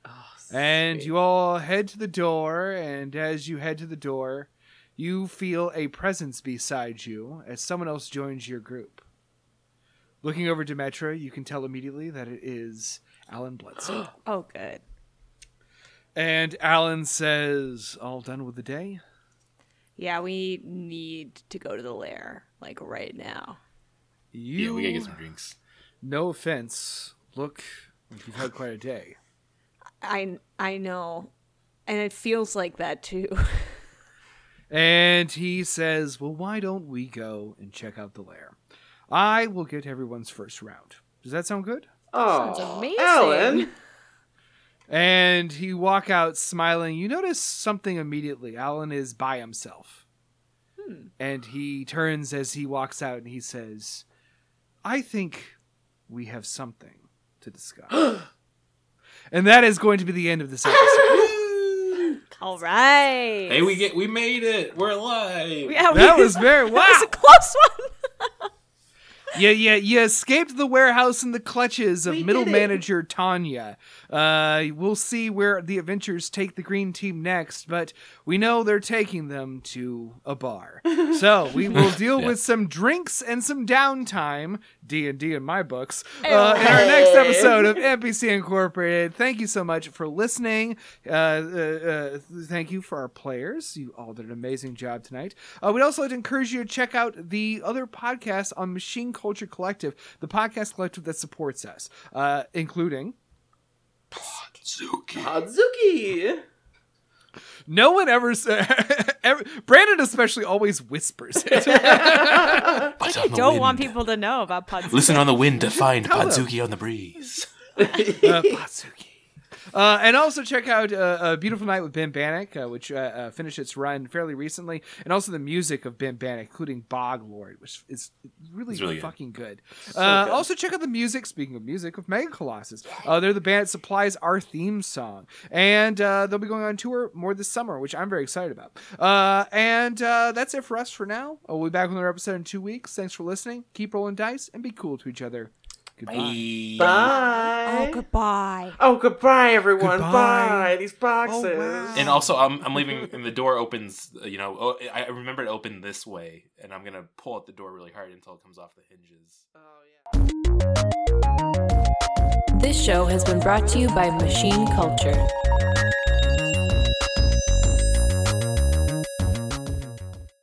Oh, And you all head to the door, and as you head to the door, you feel a presence beside you as someone else joins your group. Looking over Demetra, you can tell immediately that it is Alan Bledsoe. *gasps* Oh, good. and Alan says, All done with the day? Yeah, we need to go to the lair, like right now. You, Yeah, we gotta get some drinks. no offense, look like you've had quite a day. I I know, and it feels like that too. *laughs* And he says, Well, why don't we go and check out the lair? I will get everyone's first round. Does that sound good? Oh, Sounds amazing. Alan. And he walk out smiling. You notice something immediately. Alan is by himself. Hmm. And he turns as he walks out and he says, I think we have something to discuss. *gasps* and that is going to be the end of this episode. *laughs* All right. Hey, we get we made it. We're alive. Yeah, we- that *laughs* was very wow. that was a close one. Yeah, yeah, you escaped the warehouse in the clutches of We middle manager Tanya. Uh, we'll see where the adventures take the green team next, but we know they're taking them to a bar. *laughs* So we will deal with some drinks and some downtime, D and D in my books, uh, in our next episode of NPC Incorporated. Thank you so much for listening. Uh, uh, uh, thank you for our players. You all did an amazing job tonight. Uh, we'd also like to encourage you to check out the other podcasts on Machine Culture Collective, the podcast collective that supports us, uh, including. Zuki. Hadzuki. No one ever, s- *laughs* ever Brandon especially always whispers it. *laughs* I don't want people to know about Puds. Listen on the wind to find Hello. Padzuki on the breeze. uh, *laughs* Patsuki. Uh, and also check out uh, A Beautiful Night with Ben Bannock, uh, which uh, uh, finished its run fairly recently, and also the music of Ben Bannock, including Bog Lord, which is really, really good. fucking good. uh, good. Also check out the music, speaking of music, of Mega Colossus. Uh, they're the band that supplies our theme song. And uh, they'll be going on tour more this summer, which I'm very excited about. Uh, and uh, that's it for us for now. We'll be back with another episode in two weeks. Thanks for listening. Keep rolling dice and be cool to each other. Goodbye. Bye. Bye. Oh, goodbye. Oh, goodbye, everyone. Goodbye. Bye. These boxes. Oh, wow. And also, I'm I'm leaving, and the door opens. You know, oh, I I remember it opened this way, and I'm gonna pull at the door really hard until it comes off the hinges. Oh, yeah. This show has been brought to you by Machine Culture.